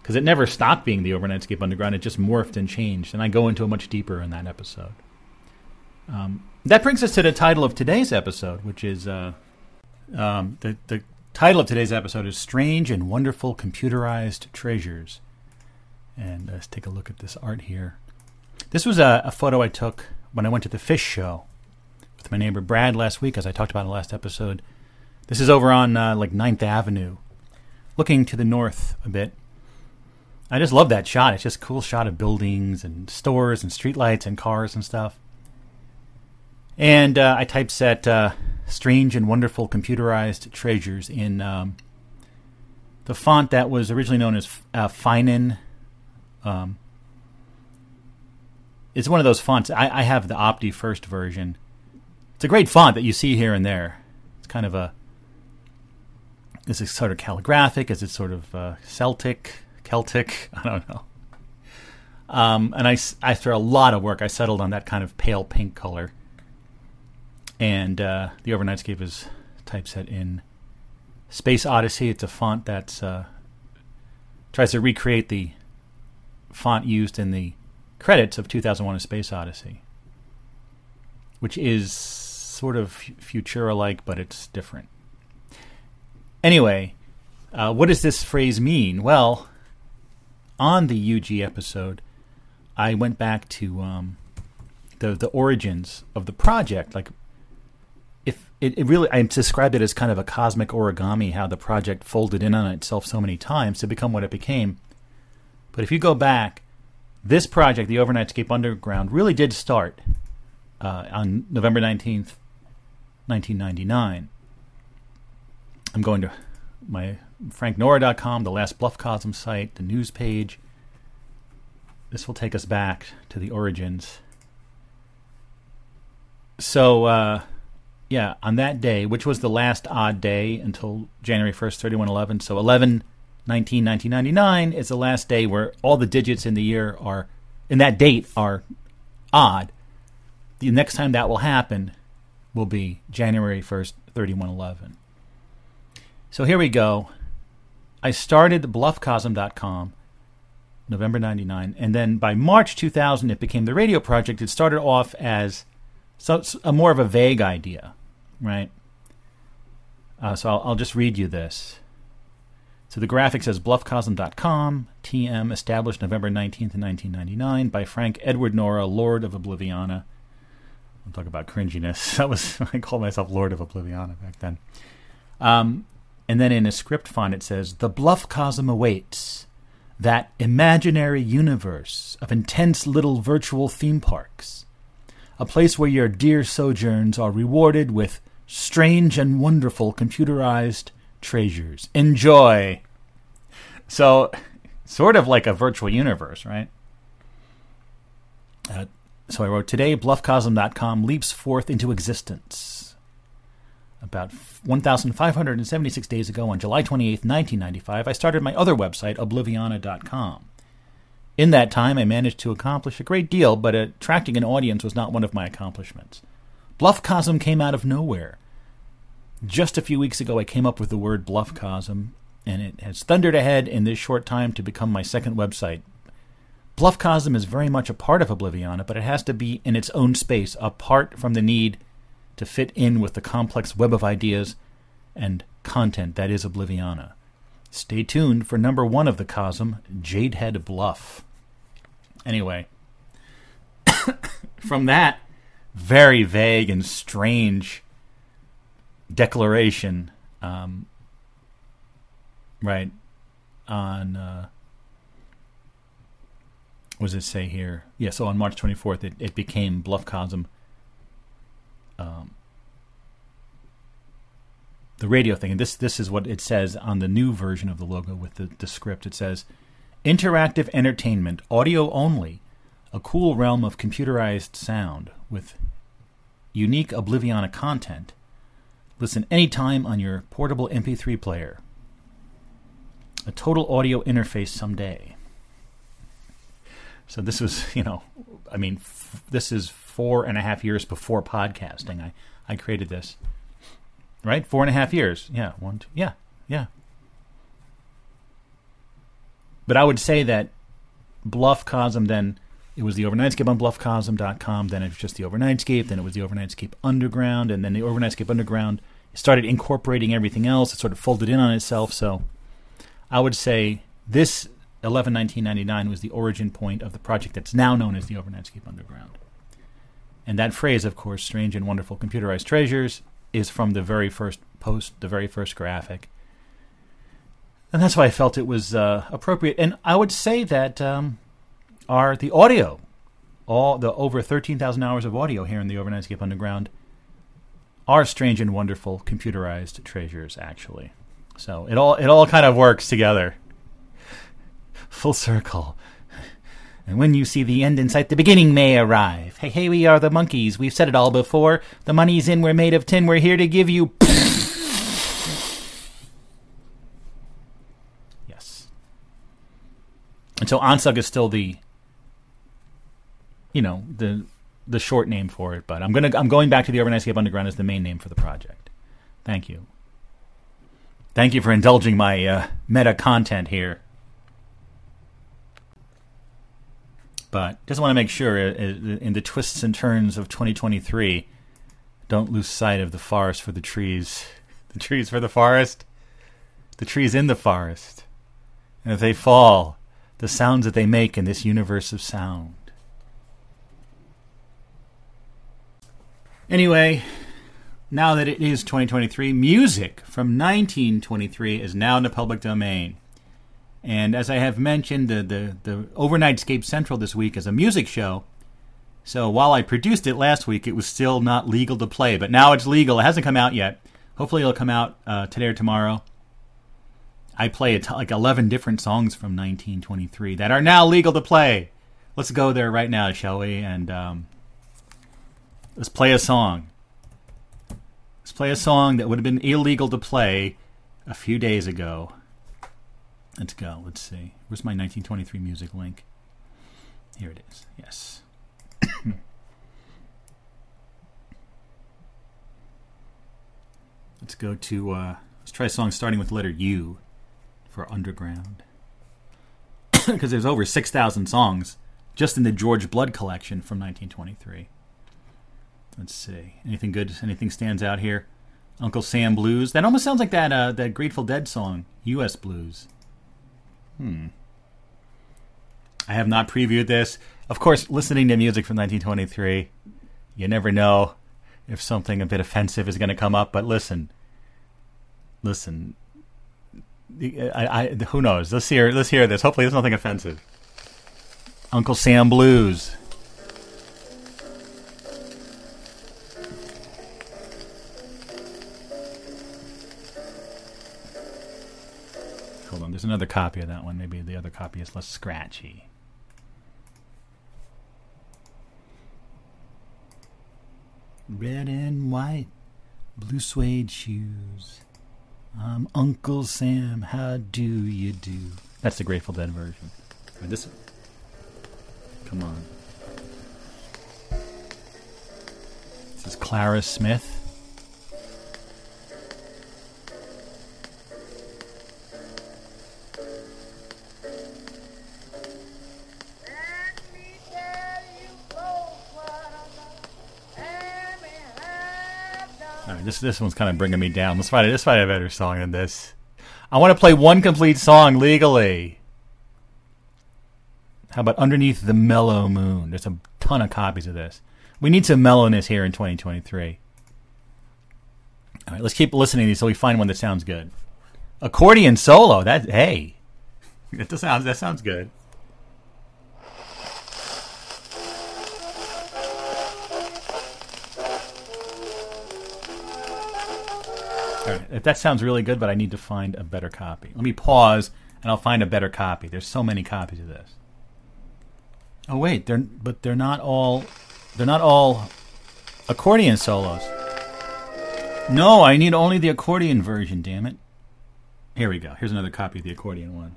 Because it never stopped being the Overnightscape Underground, it just morphed and changed. And I go into a much deeper in that episode. Um, that brings us to the title of today's episode, which is uh, um, the, the title of today's episode is Strange and Wonderful Computerized Treasures. And let's take a look at this art here. This was a, a photo I took when I went to the fish show with my neighbor Brad last week, as I talked about in the last episode. This is over on uh, like 9th Avenue, looking to the north a bit. I just love that shot. It's just a cool shot of buildings and stores and streetlights and cars and stuff. And uh, I typeset uh, strange and wonderful computerized treasures in um, the font that was originally known as uh, Finan. Um, it's one of those fonts. I, I have the Opti first version, it's a great font that you see here and there. It's kind of a is it sort of calligraphic? Is it sort of uh, Celtic, Celtic? [laughs] I don't know. Um, and I, after a lot of work, I settled on that kind of pale pink color. And uh, the Overnightscape is typeset in Space Odyssey. It's a font that uh, tries to recreate the font used in the credits of 2001: A Space Odyssey, which is sort of Futura like, but it's different. Anyway, uh, what does this phrase mean? Well, on the UG episode, I went back to um, the the origins of the project. Like, if it, it really, I described it as kind of a cosmic origami, how the project folded in on itself so many times to become what it became. But if you go back, this project, the Overnightscape Underground, really did start uh, on November nineteenth, nineteen ninety nine. I'm going to my franknora.com, the last bluff Bluffcosm site, the news page. This will take us back to the origins. So, uh, yeah, on that day, which was the last odd day until January 1st, 3111, so 11 19, 1999 is the last day where all the digits in the year are, in that date, are odd. The next time that will happen will be January 1st, 3111. So here we go. I started bluffcosm.com November 99 and then by March 2000 it became the radio project. It started off as so a more of a vague idea, right? Uh, so I'll, I'll just read you this. So the graphic says bluffcosm.com, TM, established November 19th, 1999 by Frank Edward Nora, Lord of Obliviana. I'll talk about cringiness. [laughs] That was I called myself Lord of Obliviana back then. Um, and then in a script font it says, The Bluffcosm awaits. That imaginary universe of intense little virtual theme parks. A place where your dear sojourns are rewarded with strange and wonderful computerized treasures. Enjoy! So, sort of like a virtual universe, right? Uh, so I wrote, Today, bluffcosm.com leaps forth into existence. About 1,576 days ago, on July 28, 1995, I started my other website, obliviana.com. In that time, I managed to accomplish a great deal, but attracting an audience was not one of my accomplishments. Bluffcosm came out of nowhere. Just a few weeks ago, I came up with the word Bluffcosm, and it has thundered ahead in this short time to become my second website. Bluffcosm is very much a part of Obliviana, but it has to be in its own space, apart from the need to fit in with the complex web of ideas and content that is Obliviana. Stay tuned for number one of the Cosm, Jadehead Bluff. Anyway, [coughs] from that very vague and strange declaration, um, right, on, uh, what does it say here? Yeah, so on March 24th, it, it became Bluff Cosm um, the radio thing, and this this is what it says on the new version of the logo with the, the script. It says, "Interactive entertainment, audio only, a cool realm of computerized sound with unique Obliviana content. Listen anytime on your portable MP3 player. A total audio interface someday." So this was, you know, I mean, f- this is four and a half years before podcasting. I, I created this. Right? Four and a half years. Yeah. One, two. Yeah. Yeah. But I would say that Bluffcosm then it was the Overnightscape on bluffcosm.com, then it was just the Overnightscape, then it was the Overnightscape Underground, and then the Overnightscape Underground started incorporating everything else. It sort of folded in on itself. So I would say this 11 1999 was the origin point of the project that's now known as the Overnightscape Underground. And that phrase, of course, strange and wonderful computerized treasures, is from the very first post, the very first graphic. And that's why I felt it was uh, appropriate. And I would say that um, are the audio, all the over 13,000 hours of audio here in the Overnightscape Underground, are strange and wonderful computerized treasures, actually. So it all it all kind of works together. Full circle. And when you see the end in sight, the beginning may arrive. Hey, hey, we are the Monkees. We've said it all before. The money's in, we're made of tin. We're here to give you. yes. And so ONSUG is still the, you know, the the short name for it. But I'm gonna I'm going back to the Overnightscape Underground as the main name for the project. Thank you. Thank you for indulging my uh, meta content here. But just want to make sure uh, uh, in the twists and turns of 2023, don't lose sight of the forest for the trees. [laughs] The trees for the forest, the trees in the forest. And if they fall, the sounds that they make in this universe of sound. Anyway, now that it is 2023, music from 1923 is now in the public domain. And as I have mentioned, the, the, the Overnightscape Central this week is a music show. So while I produced it last week, it was still not legal to play. But now it's legal. It hasn't come out yet. Hopefully, it'll come out uh, today or tomorrow. I play t- like 11 different songs from 1923 that are now legal to play. Let's go there right now, shall we? And um, let's play a song. Let's play a song that would have been illegal to play a few days ago. Let's go. Let's see. Where's my 1923 music link? Here it is. Yes. [coughs] let's go to. Uh, let's try a song starting with letter U for Underground. [coughs] Because there's over 6,000 songs just in the George Blood collection from 1923. Let's see. Anything good? Anything stands out here? Uncle Sam Blues. That almost sounds like that uh, that Grateful Dead song, U.S. Blues. Hmm. I have not previewed this. Of course, listening to music from 1923, you never know if something a bit offensive is going to come up. But listen, listen. I, I, who knows? Let's hear. Let's hear this. Hopefully, there's nothing offensive. Uncle Sam Blues. There's another copy of that one. Maybe the other copy is less scratchy. Red and white, blue suede shoes. I'm Uncle Sam. How do you do? That's the Grateful Dead version. I mean, this. Come on. This is Clara Smith. This this one's kind of bringing me down. Let's find let's find a better song than this. I want to play one complete song legally. How about Underneath the Mellow Moon? There's a ton of copies of this. We need some mellowness here in 2023. All right, let's keep listening to these so we find one that sounds good. Accordion solo. That hey, [laughs] that sounds that sounds good. All right, if that sounds really good, but I need to find a better copy. Let me pause, and I'll find a better copy. There's so many copies of this. Oh wait, they're but they're not all they're not all accordion solos. No, I need only the accordion version. Damn it! Here we go. Here's another copy of the accordion one.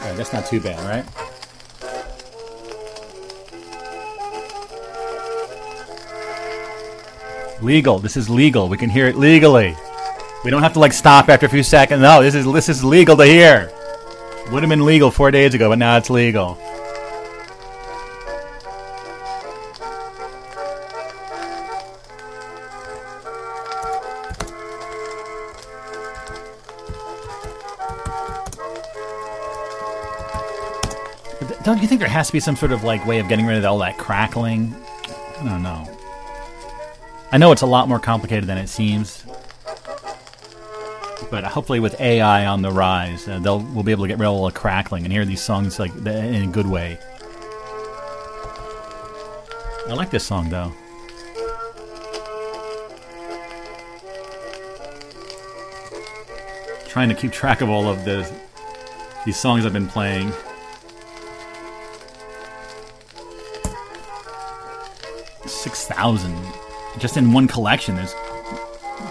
All right, that's not too bad, right? Legal. This is legal. We can hear it legally. We don't have to like stop after a few seconds. No, this is this is legal to hear. Would have been legal four days ago, but now it's legal. Don't you think there has to be some sort of like way of getting rid of all that crackling? I don't know. I know it's a lot more complicated than it seems, but hopefully with AI on the rise, uh, they'll we'll be able to get rid of all the crackling and hear these songs like in a good way. I like this song though. Trying to keep track of all of the these songs I've been playing. Six thousand just in one collection. There's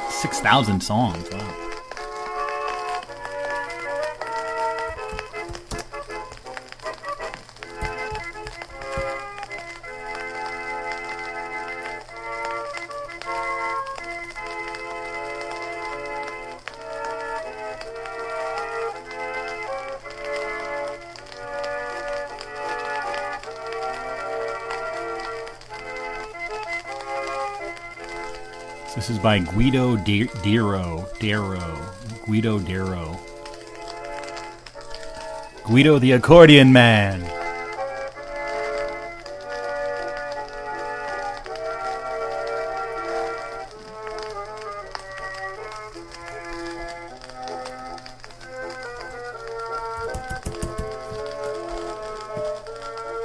six thousand songs. Wow. by Guido Diro Dero. Dero. Guido Dero. Guido the Accordion Man.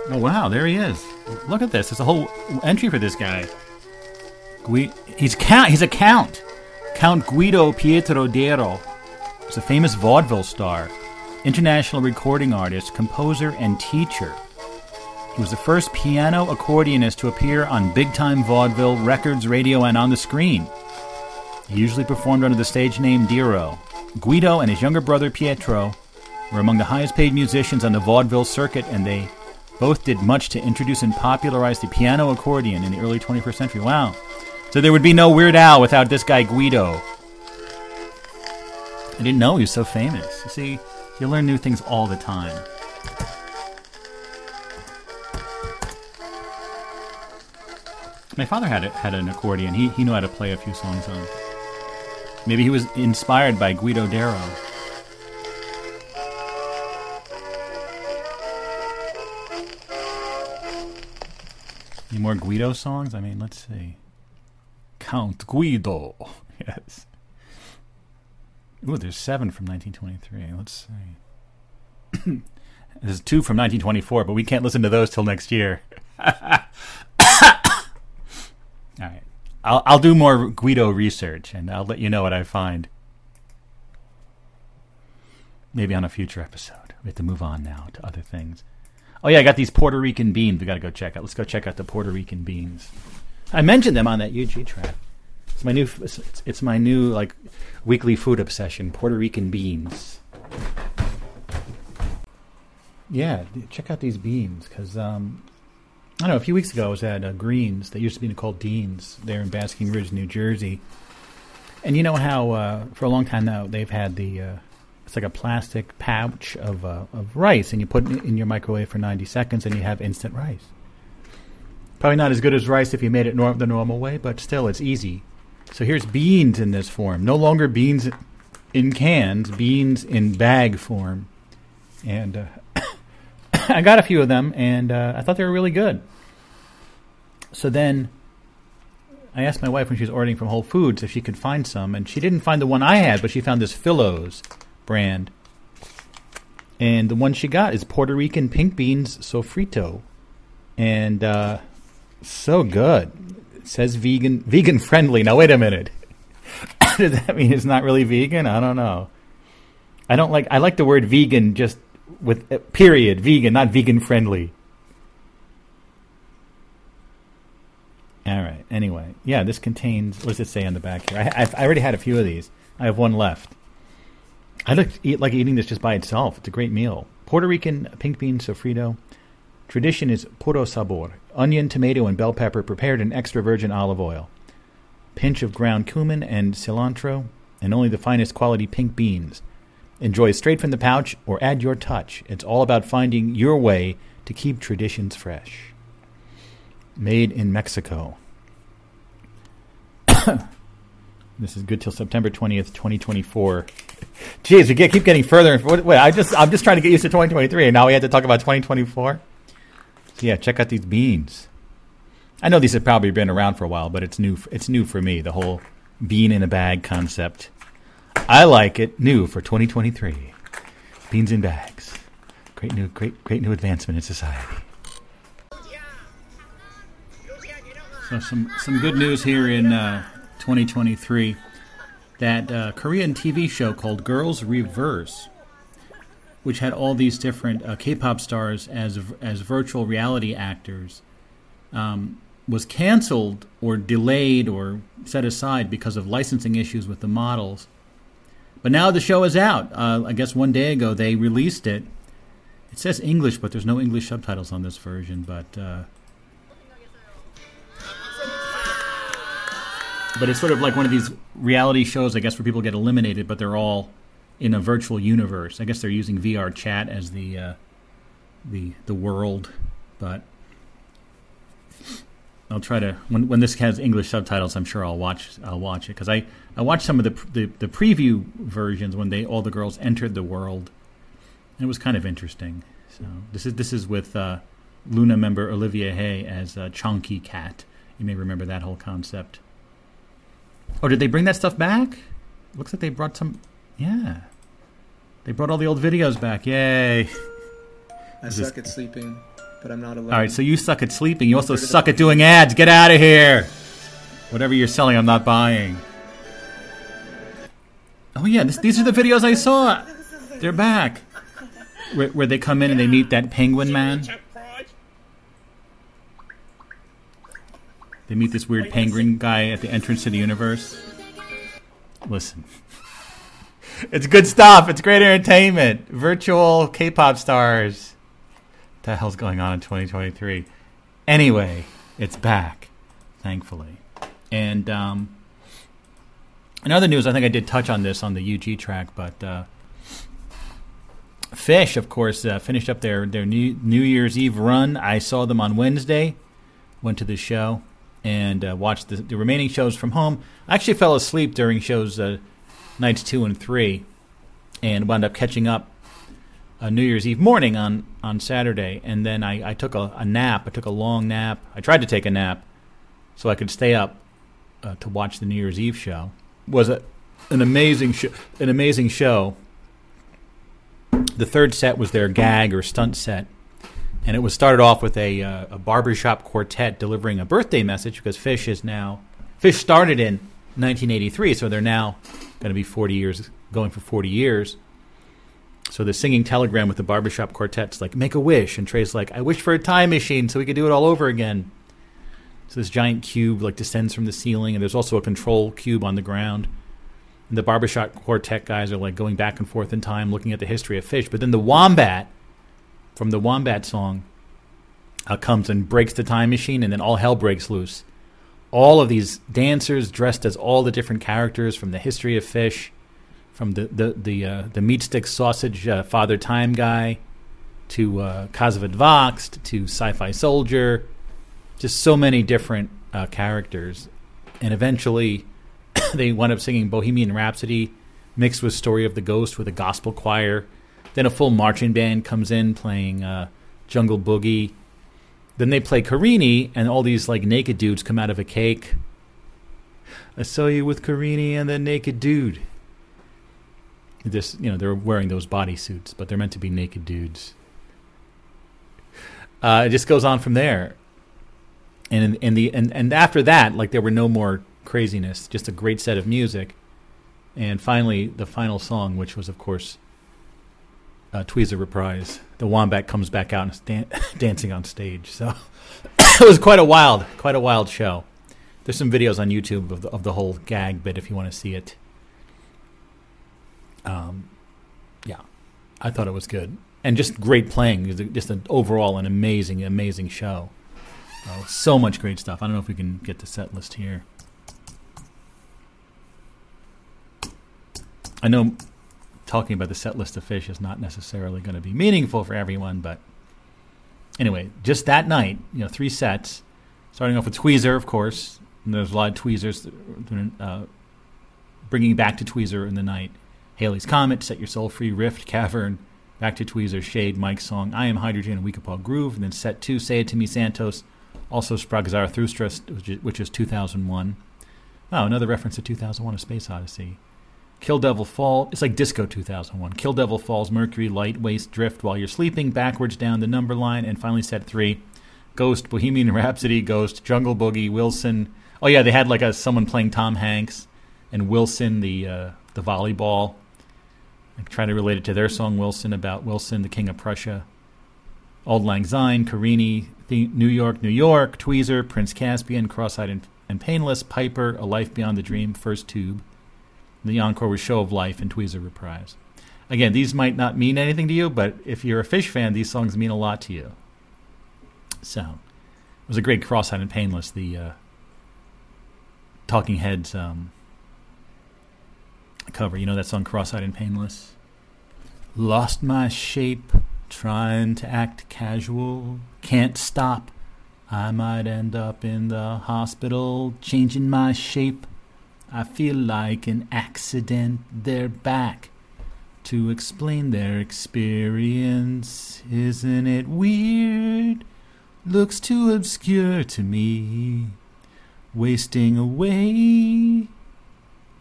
Oh wow, there he is. Look at this. There's a whole entry for this guy. Gui- he's count. He's a count. Count Guido Pietro Deiro. He's a famous vaudeville star, international recording artist, composer, and teacher. He was the first piano accordionist to appear on big time vaudeville, records, radio, and on the screen. He usually performed under the stage name Deiro. Guido and his younger brother Pietro were among the highest paid musicians on the vaudeville circuit, and they both did much to introduce and popularize the piano accordion in the early 21st century. Wow. So there would be no Weird Al without this guy Guido. I didn't know he was so famous. You see, you learn new things all the time. My father had a, had an accordion. He he knew how to play a few songs on. Maybe he was inspired by Guido Darrow. Any more Guido songs? I mean, let's see. Count Guido. [laughs] Yes. Ooh, there's seven from 1923. Let's see. [clears throat] there's two from 1924, but we can't listen to those till next year. [coughs] All right. I'll, I'll do more Guido research and I'll let you know what I find. Maybe on a future episode. We have to move on now to other things. Oh, yeah, I got these Puerto Rican beans we got to go check out. Let's go check out the Puerto Rican beans. I mentioned them on that UG track. It's my new, it's, it's my new like weekly food obsession. Puerto Rican beans. Yeah, check out these beans because um, I don't know. A few weeks ago, I was at uh, Greens. They used to be called Deans. They're in Basking Ridge, New Jersey. And you know how uh, for a long time now they've had the uh, it's like a plastic pouch of uh, of rice, and you put it in your microwave for ninety seconds, and you have instant rice. Probably not as good as rice if you made it the normal way, but still, it's easy. So here's beans in this form. No longer beans in cans, beans in bag form. And uh, [coughs] I got a few of them, and uh, I thought they were really good. So then I asked my wife when she was ordering from Whole Foods if she could find some, and she didn't find the one I had, but she found this Fillo's brand. And the one she got is Puerto Rican pink beans sofrito. And uh, so good. It says vegan vegan friendly. Now wait a minute. [coughs] Does that mean it's not really vegan? I don't know. I don't like I like the word vegan just with uh, period vegan, not vegan friendly. All right. Anyway, yeah, this contains. What does it say on the back here? I, I've, I already had a few of these. I have one left. I look eat, like eating this just by itself. It's a great meal. Puerto Rican pink bean sofrito. Tradition is puro sabor. Onion, tomato, and bell pepper prepared in extra virgin olive oil. Pinch of ground cumin and cilantro, and only the finest quality pink beans. Enjoy straight from the pouch or add your touch. It's all about finding your way to keep traditions fresh. Made in Mexico. [coughs] this is good till September 20th, 2024. Jeez, we get, keep getting further. Wait, I just, I'm just trying to get used to 2023, and now we have to talk about 2024? Yeah, check out these beans. I know these have probably been around for a while, but it's new. It's new for me. The whole bean in a bag concept. I like it. New for 2023. Beans in bags. Great new, great, great new advancement in society. So some some good news here in uh, 2023. That uh, Korean TV show called Girls Reverse, which had all these different uh, K-pop stars as as virtual reality actors, um, was canceled or delayed or set aside because of licensing issues with the models. But now the show is out. Uh, I guess one day ago they released it. It says English, but there's no English subtitles on this version. But uh, but it's sort of like one of these reality shows, I guess, where people get eliminated, but they're all in a virtual universe. I guess they're using VR chat as the uh, the the world, but I'll try to when when this has English subtitles. I'm sure I'll watch I'll watch it because I I watched some of the, the the preview versions when they all the girls entered the world, and it was kind of interesting. So this is this is with uh, LOONA member Olivia Hye as uh, Chonky Cat. You may remember that whole concept. Oh, did they bring that stuff back? Looks like they brought some. Yeah, they brought all the old videos back. Yay! I this- suck at sleeping. but I'm not alone. All right, so you suck at sleeping. You also suck at doing ads. Get out of here. Whatever you're selling, I'm not buying. Oh yeah, this, these are the videos I saw. They're back. Where, where they come in and they meet that penguin man. They meet this weird penguin guy at the entrance to the universe. Listen. It's good stuff. It's great entertainment. Virtual K-pop stars. What the hell's going on in 2023? Anyway, it's back, thankfully. And um, in other news, I think I did touch on this on the UG track, but uh, Phish, of course, uh, finished up their their New, New Year's Eve run. I saw them on Wednesday. Went to the show and uh, watched the, the remaining shows from home. I actually fell asleep during shows uh, nights two and three, and wound up catching up uh, New Year's Eve morning on on Saturday. And then I, I took a, a nap. I took a long nap. I tried to take a nap so I could stay up uh, to watch the New Year's Eve show. Was a, an amazing sh- an amazing show. The third set was their gag or stunt set, and it was started off with a uh, a barbershop quartet delivering a birthday message because Phish is now Phish started in 1983, so they're now going to be 40 years, going for 40 years. So the singing telegram with the barbershop quartet's like, make a wish. And Trey's like, I wish for a time machine so we could do it all over again. So this giant cube like descends from the ceiling, and there's also a control cube on the ground. And the barbershop quartet guys are like going back and forth in time, looking at the history of Phish. But then the wombat from the wombat song uh, comes and breaks the time machine, and then all hell breaks loose. All of these dancers dressed as all the different characters from the history of Phish, from the the the, uh, the meat stick sausage uh, Father Time guy, to uh, Voxed, to Sci-Fi Soldier, just so many different uh, characters, and eventually [coughs] they wound up singing Bohemian Rhapsody mixed with Story of the Ghost with a gospel choir. Then a full marching band comes in playing uh, Jungle Boogie. Then they play Carini, and all these like naked dudes come out of a cake. I saw you with Carini and the naked dude. This, you know, they're wearing those bodysuits, but they're meant to be naked dudes. Uh, it just goes on from there, and in, in the and, and after that, like there were no more craziness, just a great set of music, and finally the final song, which was of course uh, Tweezer reprise. The wombat comes back out and is dan- [laughs] dancing on stage. So [coughs] it was quite a wild, quite a wild show. There's some videos on YouTube of the, of the whole gag bit if you want to see it. Um, yeah, I thought it was good and just great playing. Just an overall an amazing, amazing show. Uh, so much great stuff. I don't know if we can get the set list here. I know talking about the set list of Phish is not necessarily going to be meaningful for everyone, but anyway, just that night, you know, three sets, starting off with Tweezer, of course. And there's a lot of Tweezers uh, bringing back to Tweezer in the night. Halley's Comet, Set Your Soul Free, Rift, Cavern, back to Tweezer, Shade, Mike's song, I Am Hydrogen, and Weekapaug Groove. And then set two, Say It To Me Santos, also Sprach Zarathustra, which is, which is 2001. Oh, another reference to 2001 A Space Odyssey. Kill Devil Fall. It's like Disco 2001. Kill Devil Falls, Mercury, Light, Waste, Drift while you're sleeping, backwards down the number line, and finally set three. Ghost, Bohemian [laughs] Rhapsody, Ghost, Jungle Boogie, Wilson. Oh yeah, they had like a someone playing Tom Hanks, and Wilson the uh, the volleyball. I'm trying to relate it to their song Wilson about Wilson, the King of Prussia. Auld Lang Syne, Carini, New York, New York, Tweezer, Prince Caspian, Cross-eyed and, and Painless, Piper, A Life Beyond the Dream, First Tube. The encore was Show of Life and Tweezer Reprise. Again, these might not mean anything to you, but if you're a Phish fan, these songs mean a lot to you. So, it was a great Cross-eyed and Painless, the uh, Talking Heads um, cover. You know that song, Cross-eyed and Painless? Lost my shape, trying to act casual, can't stop. I might end up in the hospital, changing my shape. I feel like an accident. They're back to explain their experience. Isn't it weird? Looks too obscure to me. Wasting away.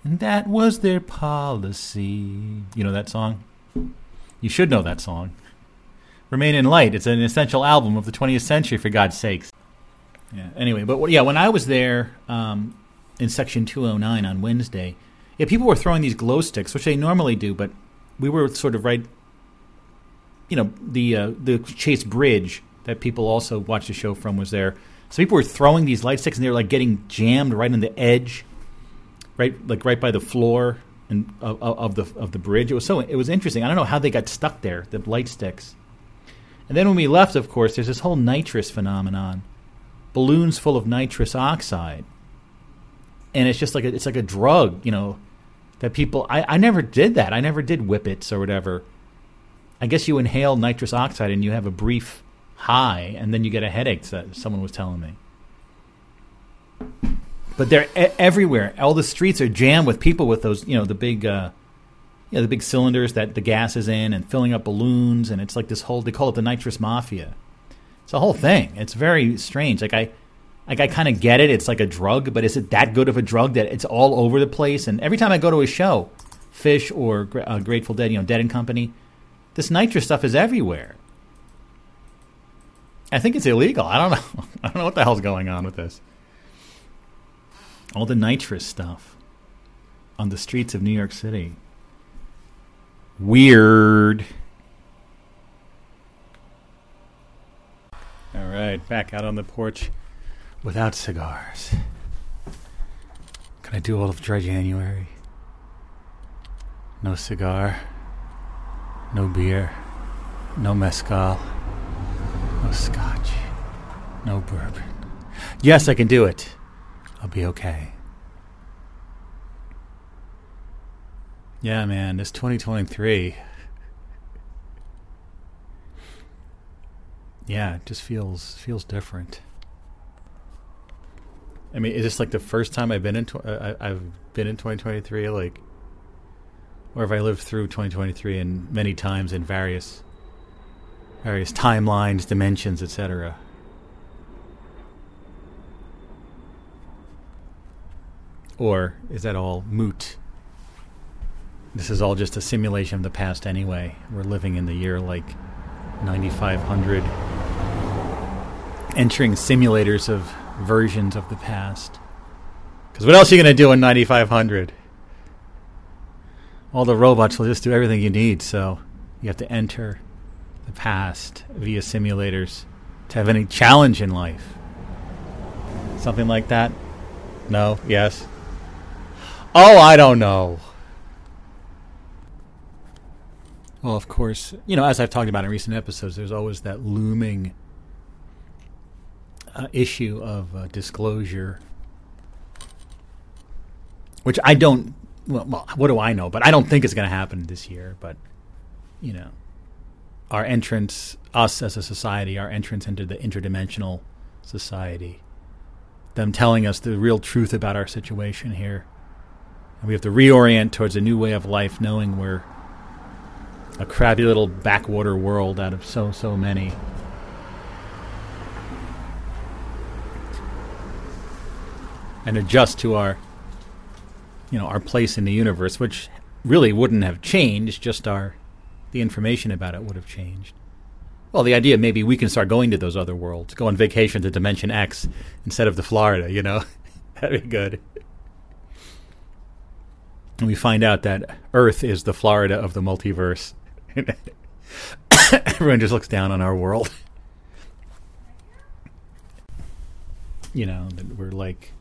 And that was their policy. You know that song? You should know that song. Remain in Light. It's an essential album of the 20th century, for God's sakes. Yeah. Anyway, but yeah, when I was there um, in section 209 on Wednesday, yeah, people were throwing these glow sticks, which they normally do, but we were sort of right. You know, the uh, the Chase Bridge that people also watched the show from was there. So people were throwing these light sticks, and they were like getting jammed right on the edge, right, like right by the floor and of, of of the of the bridge. It was so it was interesting. I don't know how they got stuck there, the light sticks. And then when we left, of course, there's this whole nitrous phenomenon, balloons full of nitrous oxide, and it's just like a, it's like a drug, you know, that people. I, I never did that. I never did whippets or whatever. I guess you inhale nitrous oxide and you have a brief high, and then you get a headache. That someone was telling me. But they're e- everywhere. All the streets are jammed with people with those, you know, the big, uh, you know, the big cylinders that the gas is in, and filling up balloons, and it's like this whole. They call it the nitrous mafia. It's a whole thing. It's very strange. Like I, like I kind of get it. It's like a drug, but is it that good of a drug that it's all over the place? And every time I go to a show, Phish or uh, Grateful Dead, you know, Dead and Company, this nitrous stuff is everywhere. I think it's illegal. I don't [laughs] know. I don't know what the hell's going on with this. All the nitrous stuff on the streets of New York City. Weird. All right, back out on the porch without cigars. Can I do all of dry January? No cigar, no beer, no mezcal, no scotch, no bourbon. Yes, I can do it. I'll be okay. Yeah, man, this 2023. Yeah, it just feels feels different. I mean, is this like the first time I've been in? Tw- uh, I- I've been in 2023, like, or have I lived through 2023 and many times in various various timelines, dimensions, etc. Or is that all moot? This is all just a simulation of the past anyway. We're living in the year like 9500, entering simulators of versions of the past. Because what else are you going to do in 9500? All the robots will just do everything you need, so you have to enter the past via simulators to have any challenge in life. Something like that? No? Yes? Oh, I don't know. Well, of course, you know, as I've talked about in recent episodes, there's always that looming uh, issue of uh, disclosure, which I don't. Well, well, what do I know? But I don't think it's going to happen this year. But you know, our entrance, us as a society, our entrance into the interdimensional society, them telling us the real truth about our situation here, and we have to reorient towards a new way of life, knowing we're a crabby little backwater world out of so so many. And adjust to our you know, our place in the universe, which really wouldn't have changed, just our the information about it would have changed. Well, the idea maybe we can start going to those other worlds, go on vacation to Dimension X instead of to Florida, you know? [laughs] That'd be good. And we find out that Earth is the Florida of the multiverse. [laughs] Everyone just looks down on our world. [laughs] You know, that we're like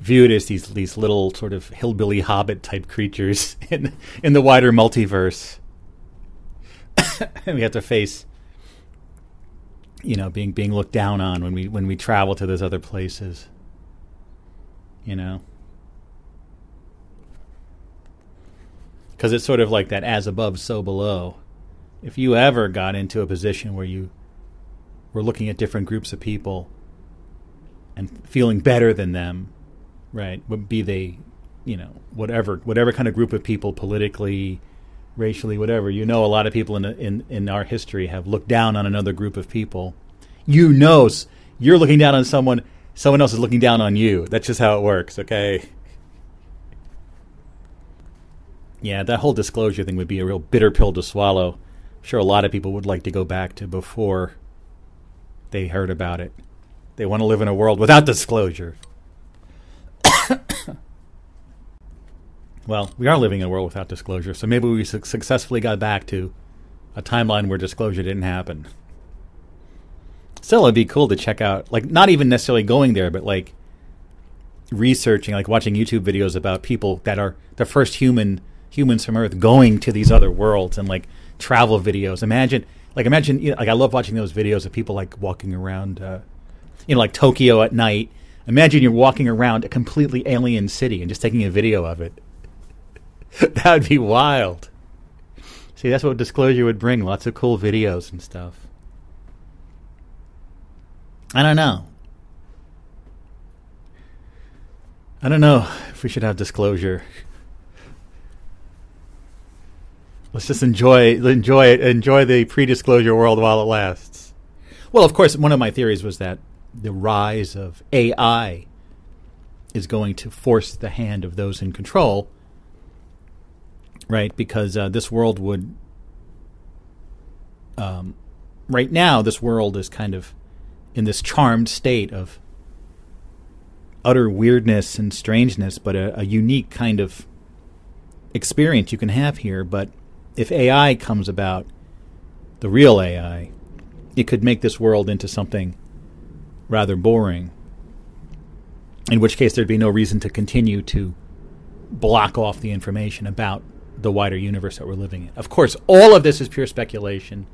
viewed as these these little sort of hillbilly hobbit type creatures [laughs] in in the wider multiverse. and [coughs] we have to face you know, being being looked down on when we when we travel to those other places. You know? Cuz it's sort of like that as above so below. If you ever got into a position where you were looking at different groups of people and feeling better than them, right? Be they, you know, whatever whatever kind of group of people politically, racially, whatever. You know, a lot of people in in in our history have looked down on another group of people. You know, you're looking down on someone. Someone else is looking down on you. That's just how it works. Okay. Yeah, that whole disclosure thing would be a real bitter pill to swallow. I'm sure a lot of people would like to go back to before they heard about it. They want to live in a world without disclosure. Well, we are living in a world without disclosure, so maybe we su- successfully got back to a timeline where disclosure didn't happen. Still, it'd be cool to check out, like, not even necessarily going there, but like researching, like watching YouTube videos about people that are the first human humans from Earth going to these other worlds and like travel videos. Imagine, like, imagine, you know, like, I love watching those videos of people like walking around, uh, you know, like Tokyo at night. Imagine you're walking around a completely alien city and just taking a video of it. [laughs] that would be wild. See, that's what disclosure would bring lots of cool videos and stuff. I don't know. I don't know if we should have disclosure. Let's just enjoy enjoy it, enjoy the pre-disclosure world while it lasts. Well, of course, one of my theories was that the rise of AI is going to force the hand of those in control, right? Because uh, this world would, um, right now, this world is kind of in this charmed state of utter weirdness and strangeness, but a, a unique kind of experience you can have here. But if AI comes about, the real AI, it could make this world into something rather boring. In which case, there'd be no reason to continue to block off the information about the wider universe that we're living in. Of course, all of this is pure speculation.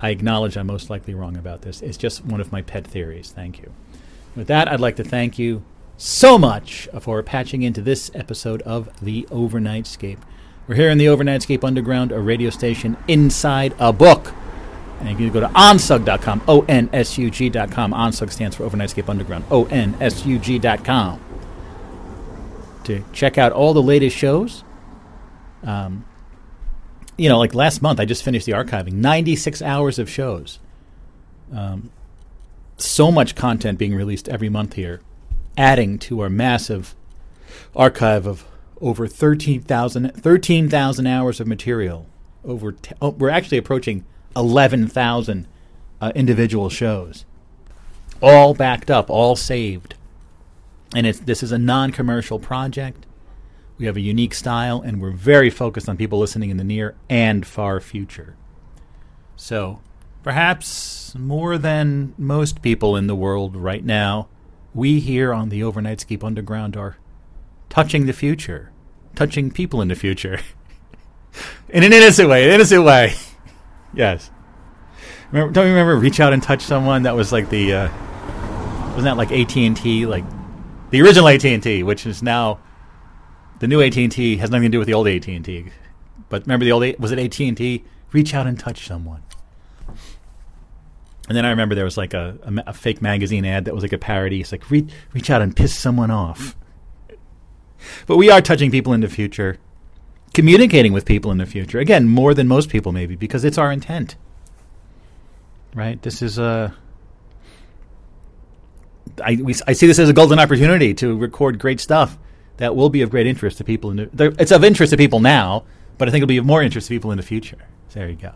I acknowledge I'm most likely wrong about this. It's just one of my pet theories. Thank you. With that, I'd like to thank you so much for patching into this episode of The Overnightscape. We're here in the Overnightscape Underground, a radio station inside a book. And you can go to onsug.com, O N S U G.com. Onsug stands for Overnightscape Underground, O N S U G.com. To check out all the latest shows. Um, you know, like last month, I just finished the archiving 96 hours of shows. Um, so much content being released every month here, adding to our massive archive of over 13,000 13, hours of material. Over t- oh, we're actually approaching 11,000 uh, individual shows, all backed up, all saved. And it's, this is a non commercial project. We have a unique style, and we're very focused on people listening in the near and far future. So, perhaps more than most people in the world right now, we here on the Overnightscape Underground are touching the future, touching people in the future. [laughs] in an innocent way, an innocent way. [laughs] yes. Remember, don't you remember reach out and touch someone? That was like the uh, wasn't that like AT and T, like the original AT and T, which is now the new AT and T has nothing to do with the old AT and T. But remember the old was it AT and T? Reach out and touch someone. And then I remember there was like a, a, a fake magazine ad that was like a parody. It's like reach reach out and piss someone off. But we are touching people in the future, communicating with people in the future. Again, more than most people maybe because it's our intent. Right? This is a. I, we, I see this as a golden opportunity to record great stuff that will be of great interest to people. In the, it's of interest to people now, but I think it'll be of more interest to people in the future. So there you go.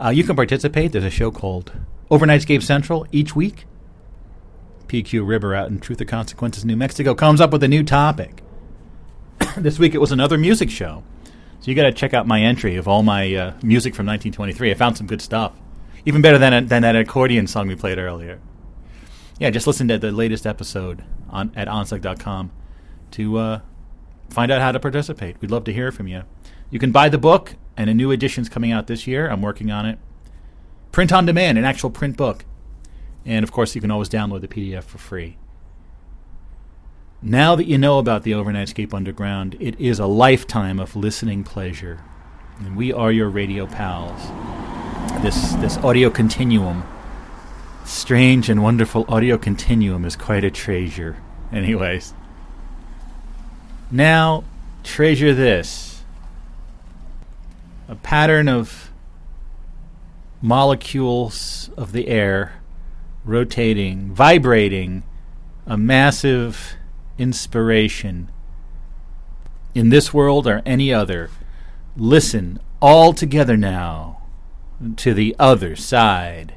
Uh, you can participate. There's a show called Overnightscape Central each week. PQ Ribber out in Truth or Consequences, New Mexico, comes up with a new topic. [coughs] this week it was another music show. So you got to check out my entry of all my uh, music from 1923. I found some good stuff, even better than than that accordion song we played earlier. Yeah, just listen to the latest episode on at onsug.com to uh, find out how to participate. We'd love to hear from you. You can buy the book, and a new edition's coming out this year. I'm working on it. Print on demand, an actual print book. And of course, you can always download the PDF for free. Now that you know about the Overnightscape Underground, it is a lifetime of listening pleasure. And we are your radio pals. This, this audio continuum, strange and wonderful audio continuum, is quite a treasure. Anyways. Now, treasure this a pattern of molecules of the air rotating, vibrating, a massive inspiration in this world or any other. Listen all together now to the other side.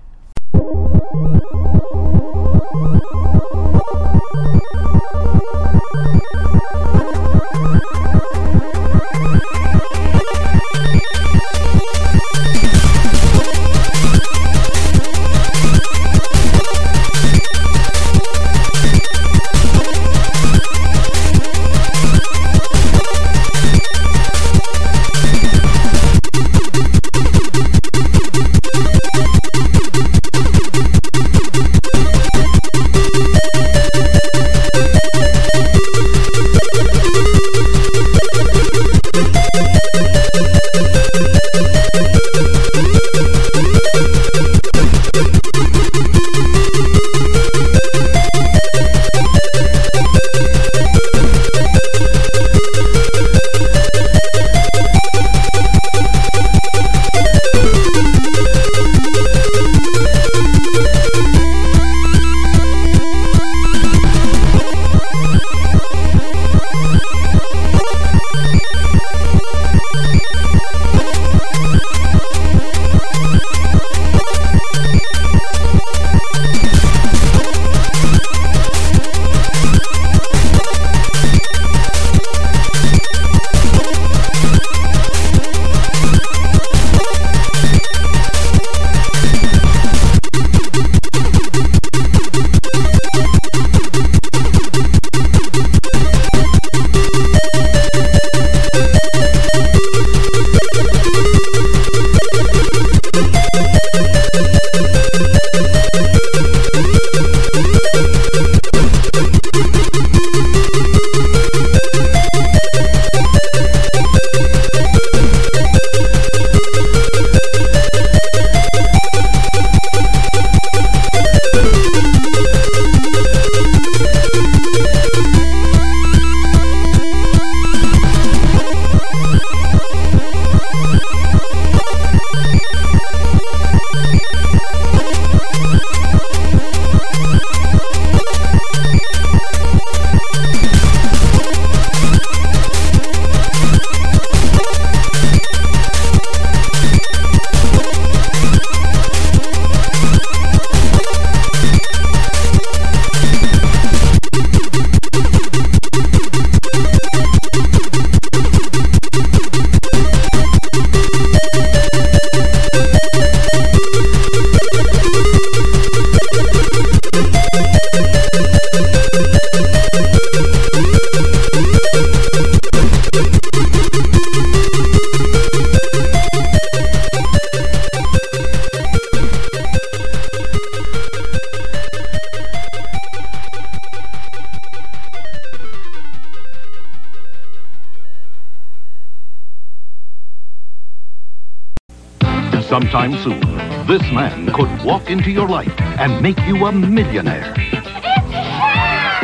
Into your life and make you a millionaire.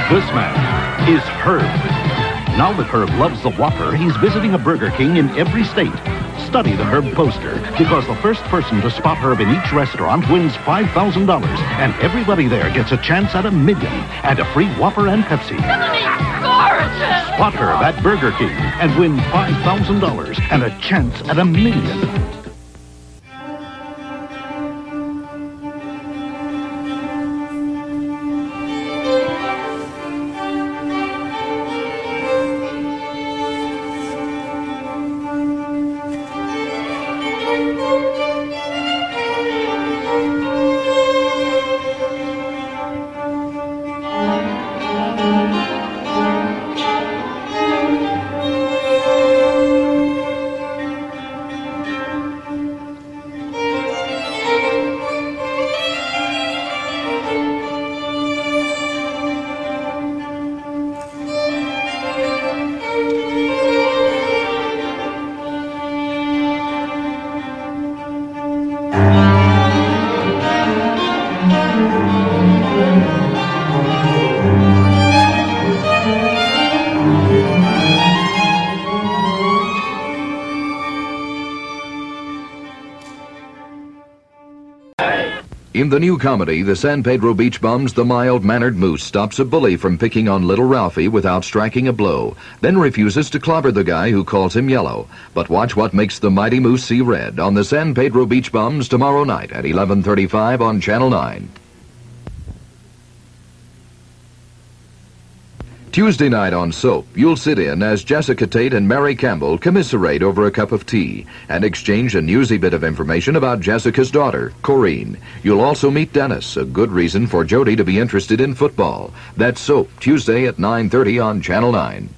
This man is Herb. Now that Herb loves the Whopper, he's visiting a Burger King in every state. Study the Herb poster, because the first person to spot Herb in each restaurant wins $5,000, and everybody there gets a chance at a million and a free Whopper and Pepsi. Spot Herb at Burger King and win $5,000 and a chance at a million. In the new comedy, The San Pedro Beach Bums, the mild-mannered moose stops a bully from picking on little Ralphie without striking a blow, then refuses to clobber the guy who calls him yellow. But watch what makes the mighty moose see red on The San Pedro Beach Bums tomorrow night at 11:35 on Channel 9. Tuesday night on Soap, you'll sit in as Jessica Tate and Mary Campbell commiserate over a cup of tea and exchange a newsy bit of information about Jessica's daughter, Corrine. You'll also meet Dennis, a good reason for Jody to be interested in football. That's Soap, Tuesday at 9.30 on Channel 9.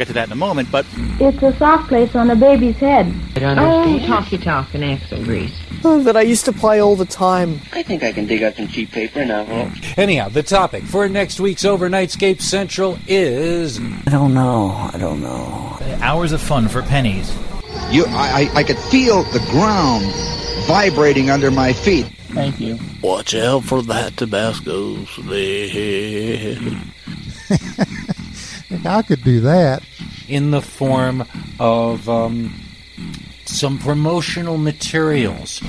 Get to that in a moment, but It's a soft place on a baby's head. Oh, talky talk and axle grease. Oh, that I used to play all the time. I think I can dig up some cheap paper and alcohol. Anyhow, the topic for next week's Overnightscape Central is. I don't know. I don't know. hours of fun for pennies. You, I, I, I could feel the ground vibrating under my feet. Thank you. Watch out for that Tabasco sled. I could do that. In the form of um, some promotional materials.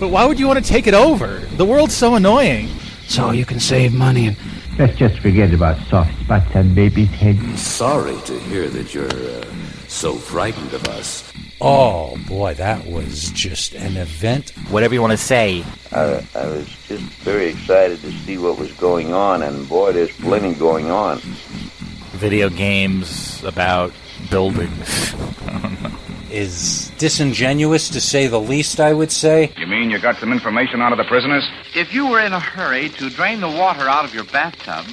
But why would you want to take it over? The world's so annoying. So you can save money and Let's just forget about soft spots on baby's heads. Sorry to hear that you're uh, so frightened of us. Oh boy, that was just an event. Whatever you want to say. I, I was just very excited to see what was going on, and boy, there's plenty going on. Video games about buildings. Is disingenuous to say the least, I would say. You mean you got some information out of the prisoners? If you were in a hurry to drain the water out of your bathtub,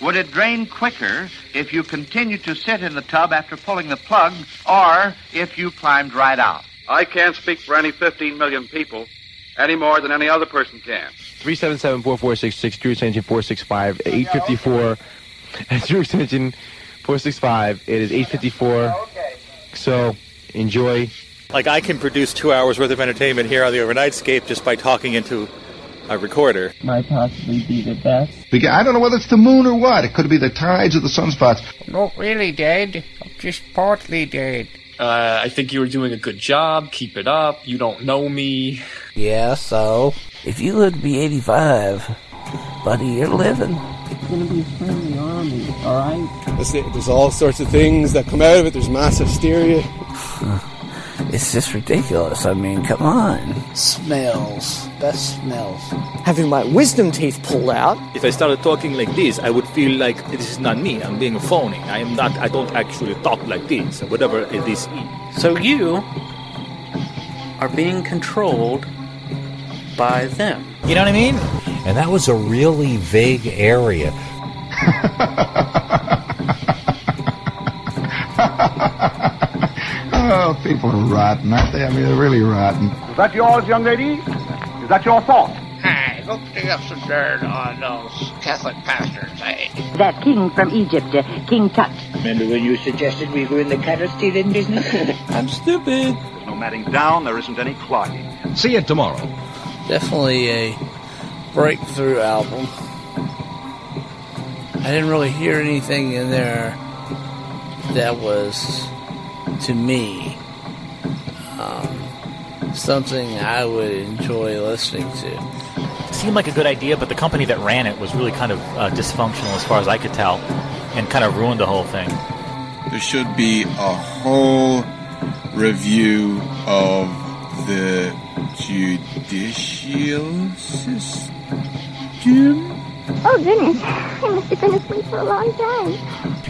would it drain quicker if you continued to sit in the tub after pulling the plug or if you climbed right out? I can't speak for any 15 million people any more than any other person can. 377 4466 True Extension 465 854 at [laughs] True Extension 465. It is 854. So enjoy. Like I can produce two hours worth of entertainment here on the Overnightscape just by talking into a recorder. Might possibly be the best. Because I don't know whether it's the moon or what. It could be the tides or the sunspots. Not really dead. I'm just partly dead. Uh, I think you were doing a good job. Keep it up. You don't know me. Yeah, so if you live to be 85, buddy, you're living. It's gonna be a friendly army, alright? There's, there's all sorts of things that come out of it. There's mass hysteria. [sighs] It's just ridiculous. I mean, come on. Smells. Best smells. Having my wisdom teeth pulled out. If I started talking like this, I would feel like this is not me. I'm being a phony. I am not. I don't actually talk like this. Whatever it is. So you are being controlled by them. You know what I mean? And that was a really vague area. [laughs] Oh, people are rotten, aren't they? I mean, they're really rotten. Is that yours, young lady? Is that your thought? Hey, go dig up some dirt on those Catholic pastors, eh? That king from Egypt, uh, King Tut. Remember when you suggested we go in the cattle stealing business? [laughs] I'm stupid. There's no matting down. There isn't any clogging. See you tomorrow. Definitely a breakthrough album. I didn't really hear anything in there that was, to me, um, something I would enjoy listening to. Seemed like a good idea, but the company that ran it was really kind of uh, dysfunctional, as far as I could tell, and kind of ruined the whole thing. There should be a whole review of the judicial system. Oh, goodness. I must have been asleep for a long time.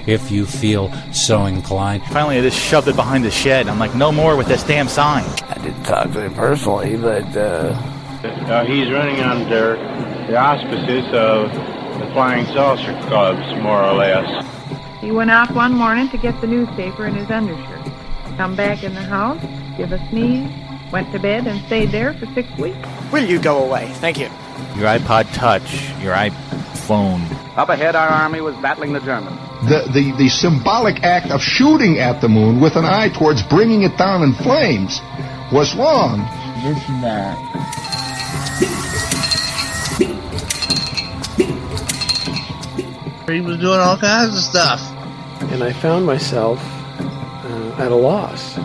If you feel so inclined. Finally, I just shoved it behind the shed. I'm like, no more with this damn sign. I didn't talk to him personally, but, uh... Uh, he's running under the auspices of the Flying Saucer Clubs, more or less. He went out one morning to get the newspaper in his undershirt. Come back in the house, give a sneeze, went to bed, and stayed there for six weeks. Will you go away? Thank you. Your iPod Touch, your iPhone. Up ahead, our army was battling the Germans. The, the, the symbolic act of shooting at the moon with an eye towards bringing it down in flames was wrong. This and that. He was doing all kinds of stuff. And I found myself uh, at a loss.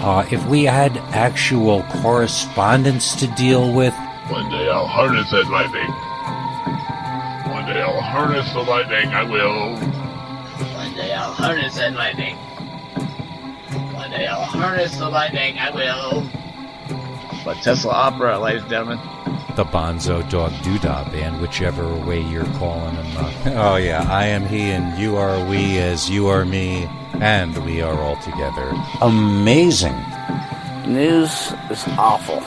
Uh, if we had actual correspondence to deal with, One day I'll harness that lightning. One day I'll harness the lightning, I will. One day I'll harness that lightning. One day I'll harness the lightning, I will. But Tesla Opera, ladies and gentlemen. the Bonzo Dog Doodah Band, whichever way you're calling them. Uh, [laughs] oh, yeah, I am he and you are we as you are me and we are all together. Amazing. News is awful.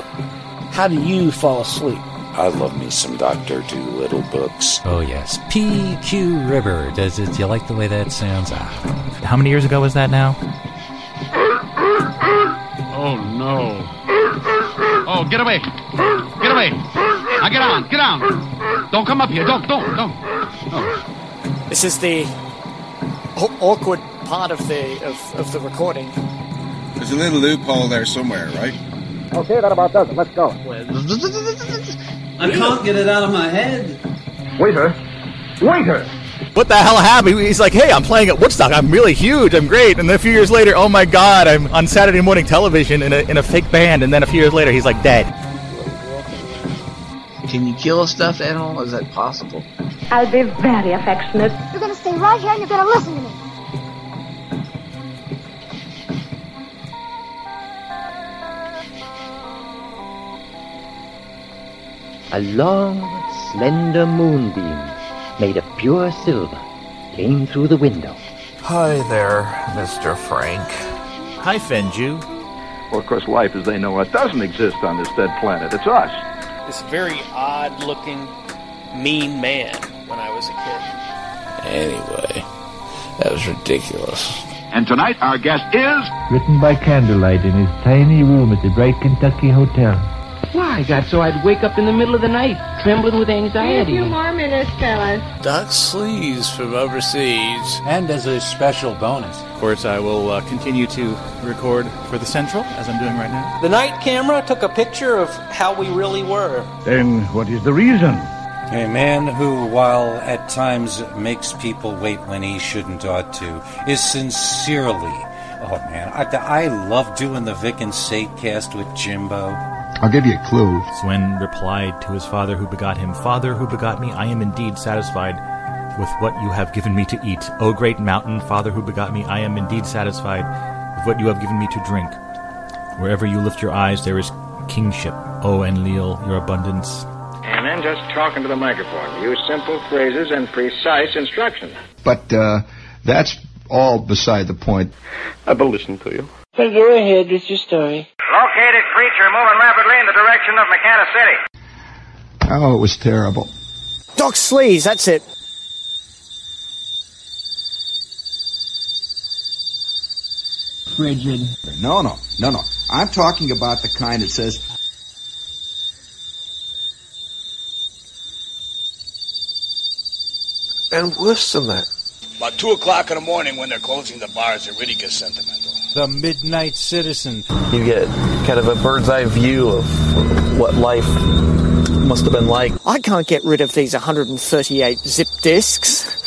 How do you fall asleep? I love me some Doctor Doolittle books. Oh yes, PQ Ribber. Does it? Do you like the way that sounds? Ah. How many years ago was that now? Oh no. Oh, get away. Get away. Now get on. Get on. Don't come up here. Don't, don't, don't. Oh. This is the awkward part of the of, of the recording. There's a little loophole there somewhere, right? Okay, that about does it. Let's go. I can't get it out of my head. Waiter! Waiter! What the hell happened? He's like, hey, I'm playing at Woodstock. I'm really huge. I'm great. And then a few years later, oh my god, I'm on Saturday morning television in a, in a fake band. And then a few years later, he's like dead. Can you kill a stuffed animal? Is that possible? I'll be very affectionate. You're gonna stay right here and you're gonna listen to me. A long, slender moonbeam made of pure silver came through the window. Hi there, Mr. Frank. Hi, Fenju. Well, of course, life as they know it doesn't exist on this dead planet. It's us. This very odd looking, mean man when I was a kid. Anyway, that was ridiculous. And tonight, our guest is. Written by candlelight in his tiny room at the Bright Kentucky Hotel. Why, I got so I'd wake up in the middle of the night, trembling with anxiety. A anxiety. few more minutes, fellas. Doc Sleaze from overseas. And as a special bonus, Of course, I will uh, continue to record for the Central, as I'm doing right now. The night camera took a picture of how we really were. Then what is the reason? a man who, while at times makes people wait when he shouldn't ought to, is sincerely. Oh man, I, I love doing the Vic and Sade cast with Jimbo. I'll give you a clue. Suen replied to his father who begot him, Father who begot me, I am indeed satisfied with what you have given me to eat. O great mountain, Father who begot me, I am indeed satisfied with what you have given me to drink. Wherever you lift your eyes, there is kingship. O Enlil, your abundance. And then just talking to the microphone. Use simple phrases and precise instructions. But uh, that's all beside the point. I've been listening to you. Well, go ahead with your story. Located creature moving rapidly in the direction of McCanna City. Oh, it was terrible. Doc Sleaze, that's it. Frigid. No, no, no, no. I'm talking about the kind that says, And worse than that. About 2 o'clock in the morning when they're closing the bars, it really gets sentimental. The Midnight Citizen. You get kind of a bird's eye view of what life must have been like. I can't get rid of these 138 zip discs.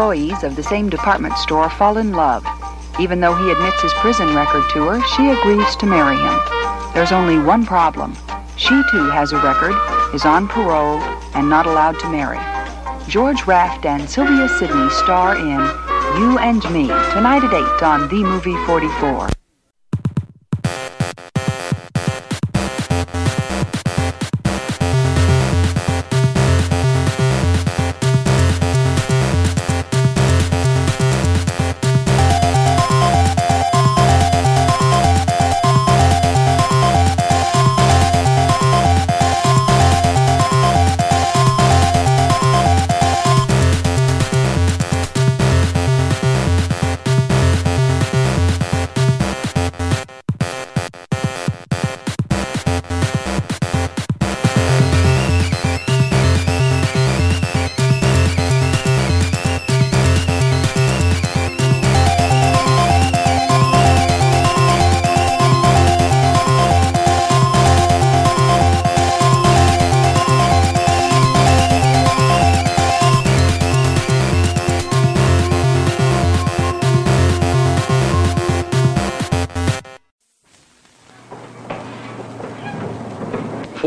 Employees of the same department store fall in love. Even though he admits his prison record to her, she agrees to marry him. There's only one problem. She too has a record, is on parole, and not allowed to marry. George Raft and Sylvia Sidney star in You and Me tonight at 8 on The Movie 44.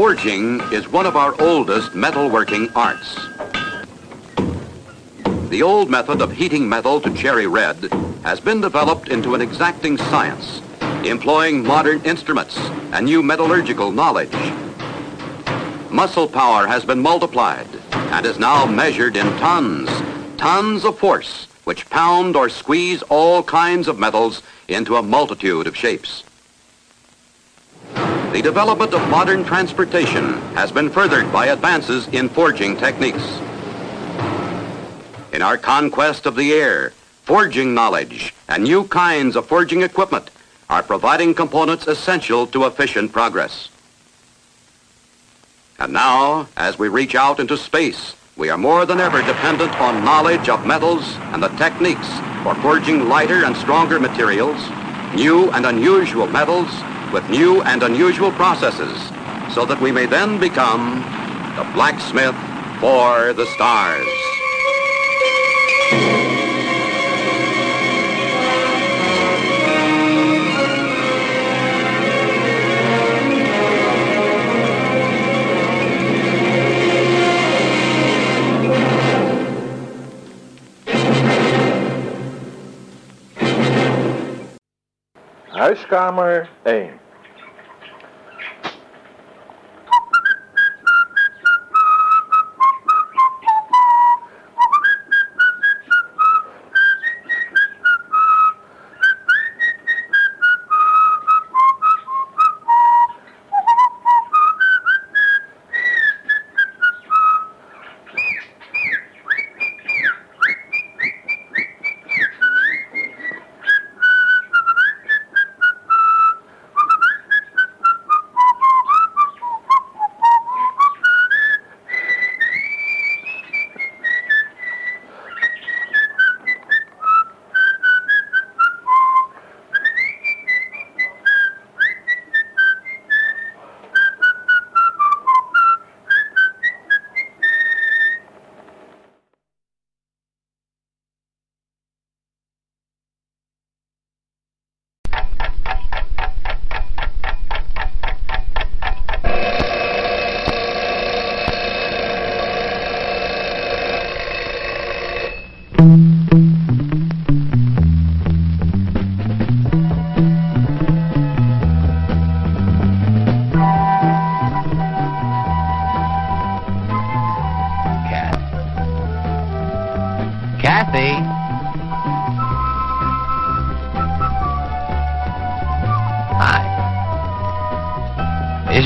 Forging is one of our oldest metalworking arts. The old method of heating metal to cherry red has been developed into an exacting science, employing modern instruments and new metallurgical knowledge. Muscle power has been multiplied and is now measured in tons, tons of force, which pound or squeeze all kinds of metals into a multitude of shapes. The development of modern transportation has been furthered by advances in forging techniques. In our conquest of the air, forging knowledge and new kinds of forging equipment are providing components essential to efficient progress. And now, as we reach out into space, we are more than ever dependent on knowledge of metals and the techniques for forging lighter and stronger materials, new and unusual metals, with new and unusual processes so that we may then become the blacksmith for the stars. Huiskamer 1.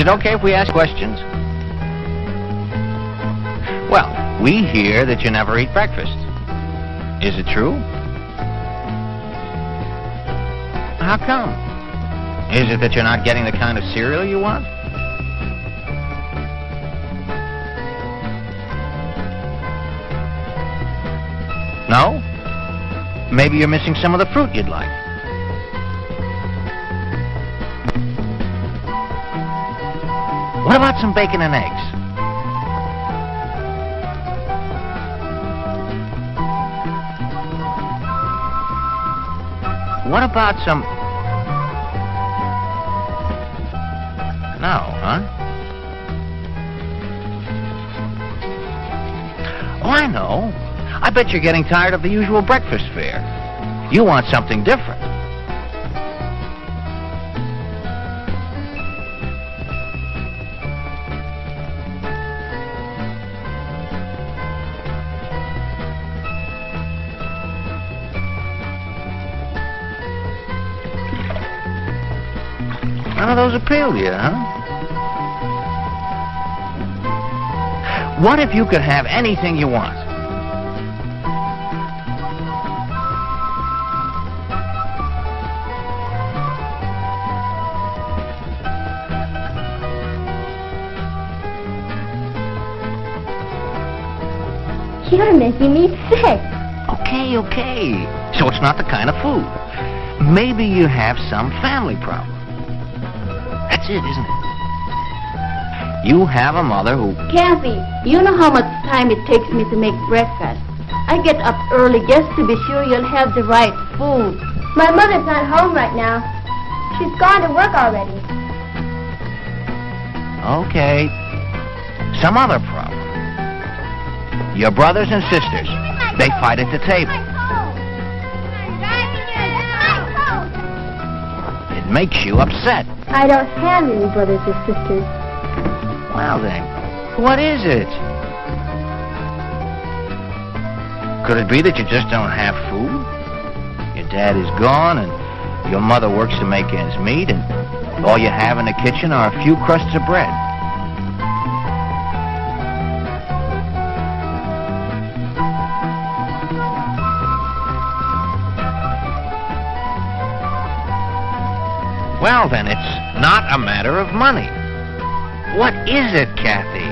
It okay if we ask questions? Well, we hear that you never eat breakfast. Is it true? How come? Is it that you're not getting the kind of cereal you want? No? Maybe you're missing some of the fruit you'd like. some bacon and eggs. What about some... No, huh? Oh, I know. I bet you're getting tired of the usual breakfast fare. You want something different. Those appeal to you, huh? What if you could have anything you want? You're making me sick. Okay, okay. So it's not the kind of food. Maybe you have some family problem. That's it, isn't it? You have a mother who. Kathy, you know how much time it takes me to make breakfast. I get up early just to be sure you'll have the right food. My mother's not home right now. She's gone to work already. Okay. Some other problem. Your brothers and sisters. They fight at the table. It makes you upset. I don't have any brothers or sisters. Well then, what is it? Could it be that you just don't have food? Your dad is gone and your mother works to make ends meet and all you have in the kitchen are a few crusts of bread. Well, then, it's a matter of money. What is it, Kathy?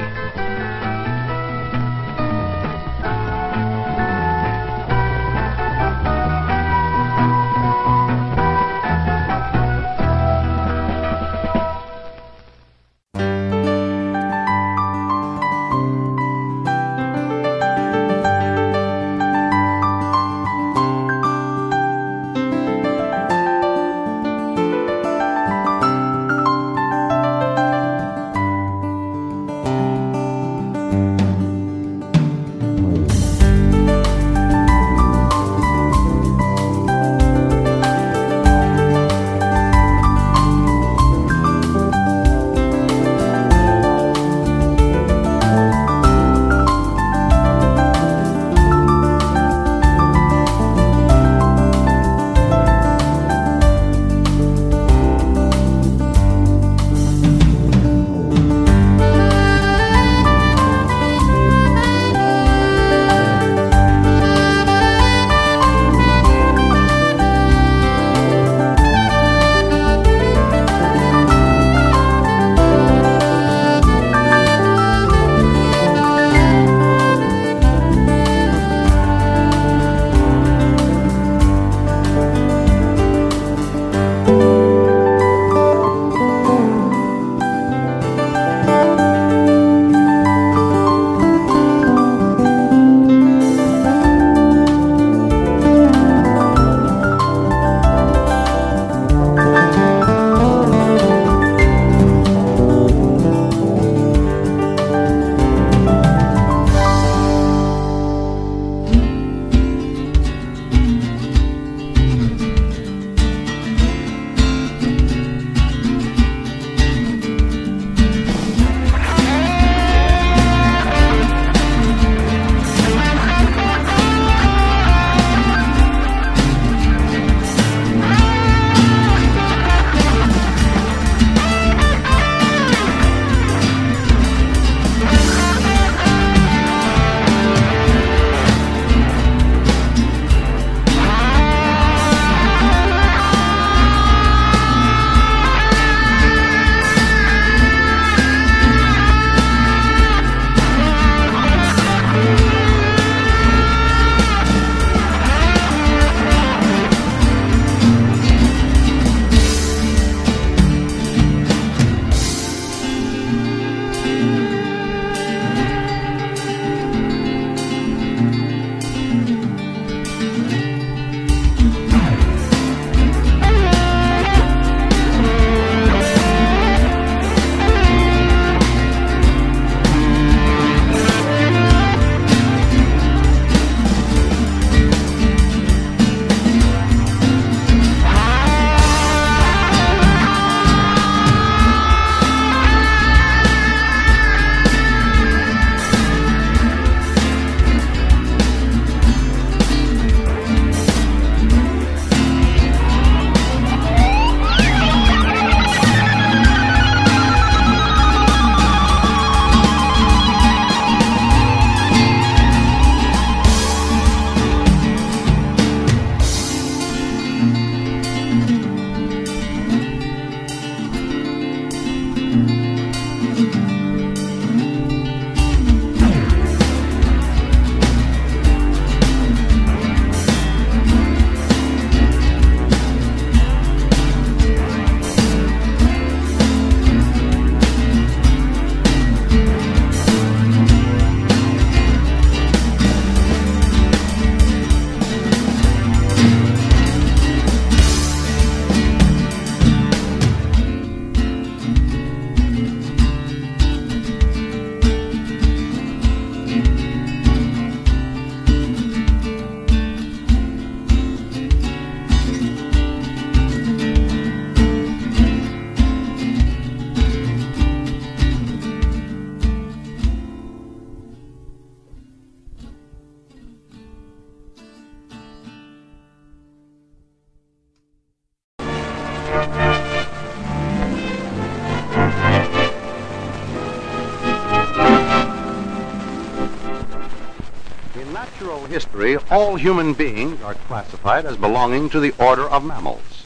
History, all human beings are classified as belonging to the order of mammals.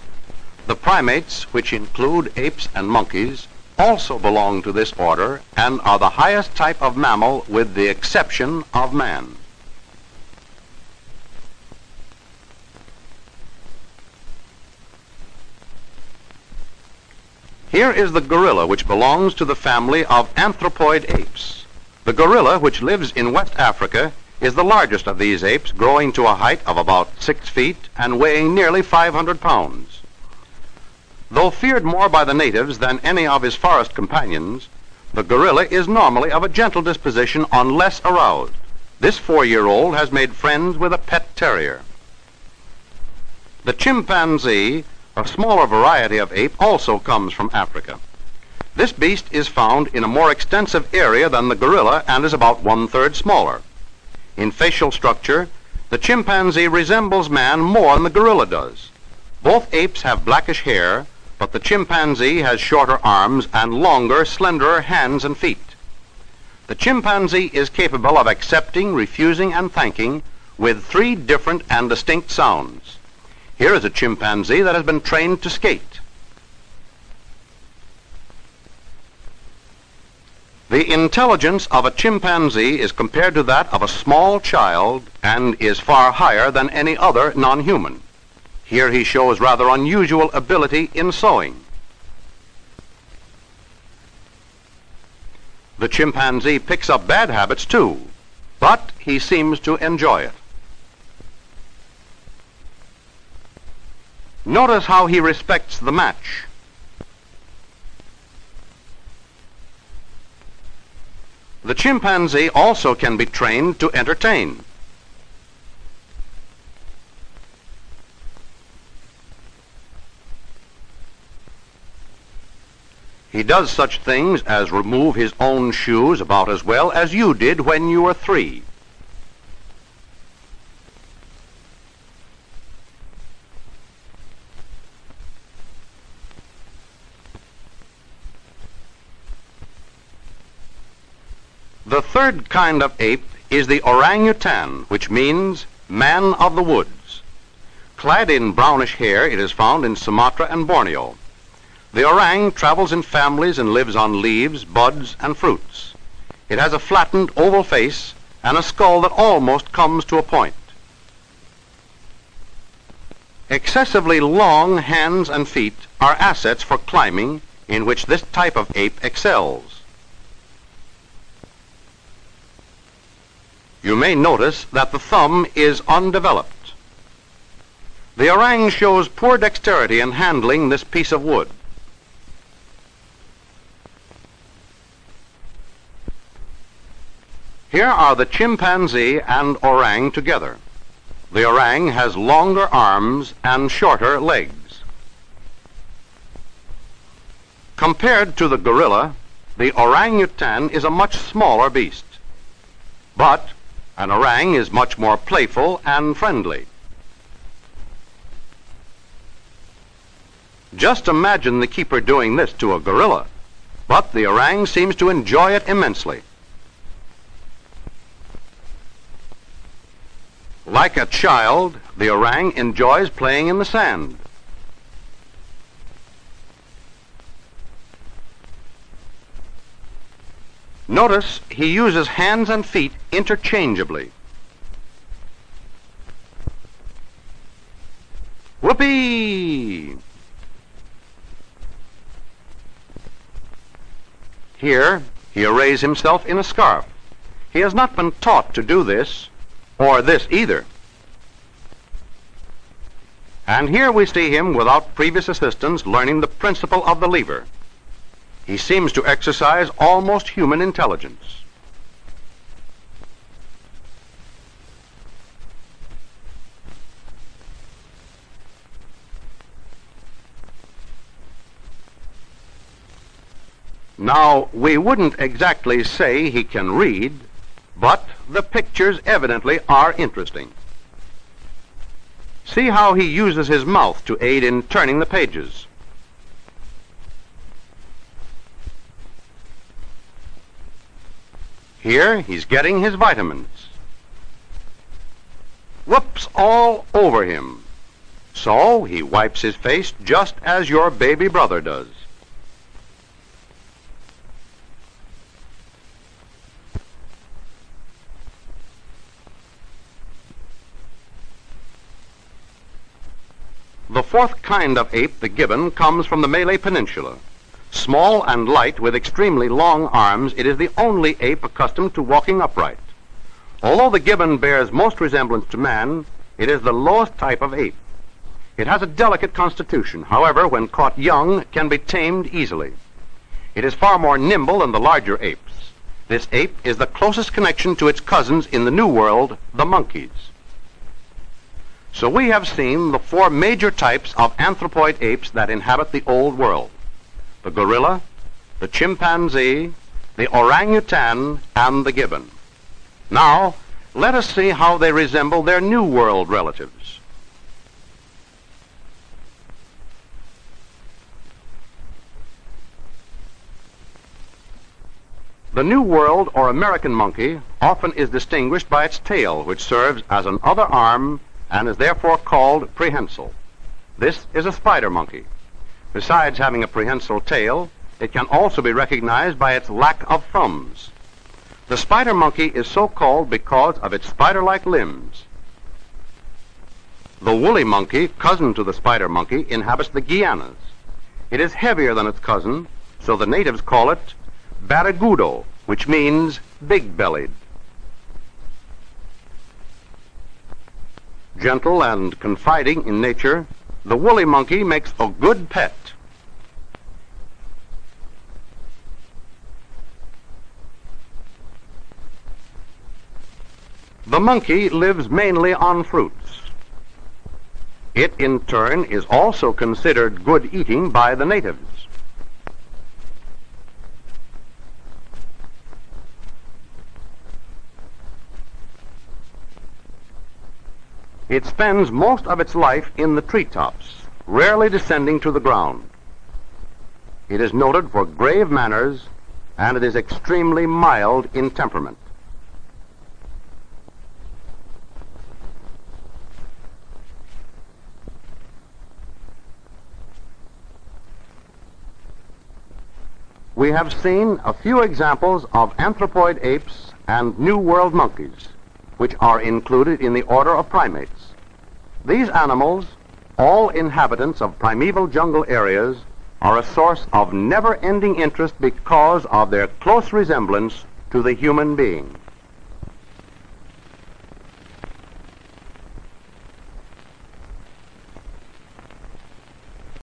The primates, which include apes and monkeys, also belong to this order and are the highest type of mammal with the exception of man. Here is the gorilla, which belongs to the family of anthropoid apes. The gorilla, which lives in West Africa, is the largest of these apes, growing to a height of about six feet and weighing nearly 500 pounds. Though feared more by the natives than any of his forest companions, the gorilla is normally of a gentle disposition unless aroused. This four-year-old has made friends with a pet terrier. The chimpanzee, a smaller variety of ape, also comes from Africa. This beast is found in a more extensive area than the gorilla and is about one-third smaller. In facial structure, the chimpanzee resembles man more than the gorilla does. Both apes have blackish hair, but the chimpanzee has shorter arms and longer, slenderer hands and feet. The chimpanzee is capable of accepting, refusing, and thanking with three different and distinct sounds. Here is a chimpanzee that has been trained to skate. The intelligence of a chimpanzee is compared to that of a small child and is far higher than any other non-human. Here he shows rather unusual ability in sewing. The chimpanzee picks up bad habits too, but he seems to enjoy it. Notice how he respects the match. The chimpanzee also can be trained to entertain. He does such things as remove his own shoes about as well as you did when you were three. The third kind of ape is the orangutan, which means man of the woods. Clad in brownish hair, it is found in Sumatra and Borneo. The orang travels in families and lives on leaves, buds, and fruits. It has a flattened oval face and a skull that almost comes to a point. Excessively long hands and feet are assets for climbing in which this type of ape excels. You may notice that the thumb is undeveloped. The orang shows poor dexterity in handling this piece of wood. Here are the chimpanzee and orang together. The orang has longer arms and shorter legs. Compared to the gorilla, the orangutan is a much smaller beast. But an orang is much more playful and friendly. Just imagine the keeper doing this to a gorilla, but the orang seems to enjoy it immensely. Like a child, the orang enjoys playing in the sand. Notice he uses hands and feet interchangeably. Whoopee! Here, he arrays himself in a scarf. He has not been taught to do this, or this either. And here we see him, without previous assistance, learning the principle of the lever. He seems to exercise almost human intelligence. Now, we wouldn't exactly say he can read, but the pictures evidently are interesting. See how he uses his mouth to aid in turning the pages. Here, he's getting his vitamins. whoops all over him. So he wipes his face just as your baby brother does. The fourth kind of ape, the gibbon, comes from the Malay Peninsula. Small and light with extremely long arms, it is the only ape accustomed to walking upright. Although the gibbon bears most resemblance to man, it is the lowest type of ape. It has a delicate constitution, however, when caught young, can be tamed easily. It is far more nimble than the larger apes. This ape is the closest connection to its cousins in the New World, the monkeys. So we have seen the four major types of anthropoid apes that inhabit the Old World the gorilla, the chimpanzee, the orangutan, and the gibbon. Now, let us see how they resemble their New World relatives. The New World or American monkey often is distinguished by its tail, which serves as an other arm and is therefore called prehensile. This is a spider monkey. Besides having a prehensile tail, it can also be recognized by its lack of thumbs. The spider monkey is so called because of its spider-like limbs. The woolly monkey, cousin to the spider monkey, inhabits the Guianas. It is heavier than its cousin, so the natives call it barrigudo, which means big-bellied. Gentle and confiding in nature, the woolly monkey makes a good pet. The monkey lives mainly on fruits. It, in turn, is also considered good eating by the natives. It spends most of its life in the treetops, rarely descending to the ground. It is noted for grave manners, and it is extremely mild in temperament. We have seen a few examples of anthropoid apes and New World monkeys, which are included in the order of primates. These animals, all inhabitants of primeval jungle areas, are a source of never-ending interest because of their close resemblance to the human being.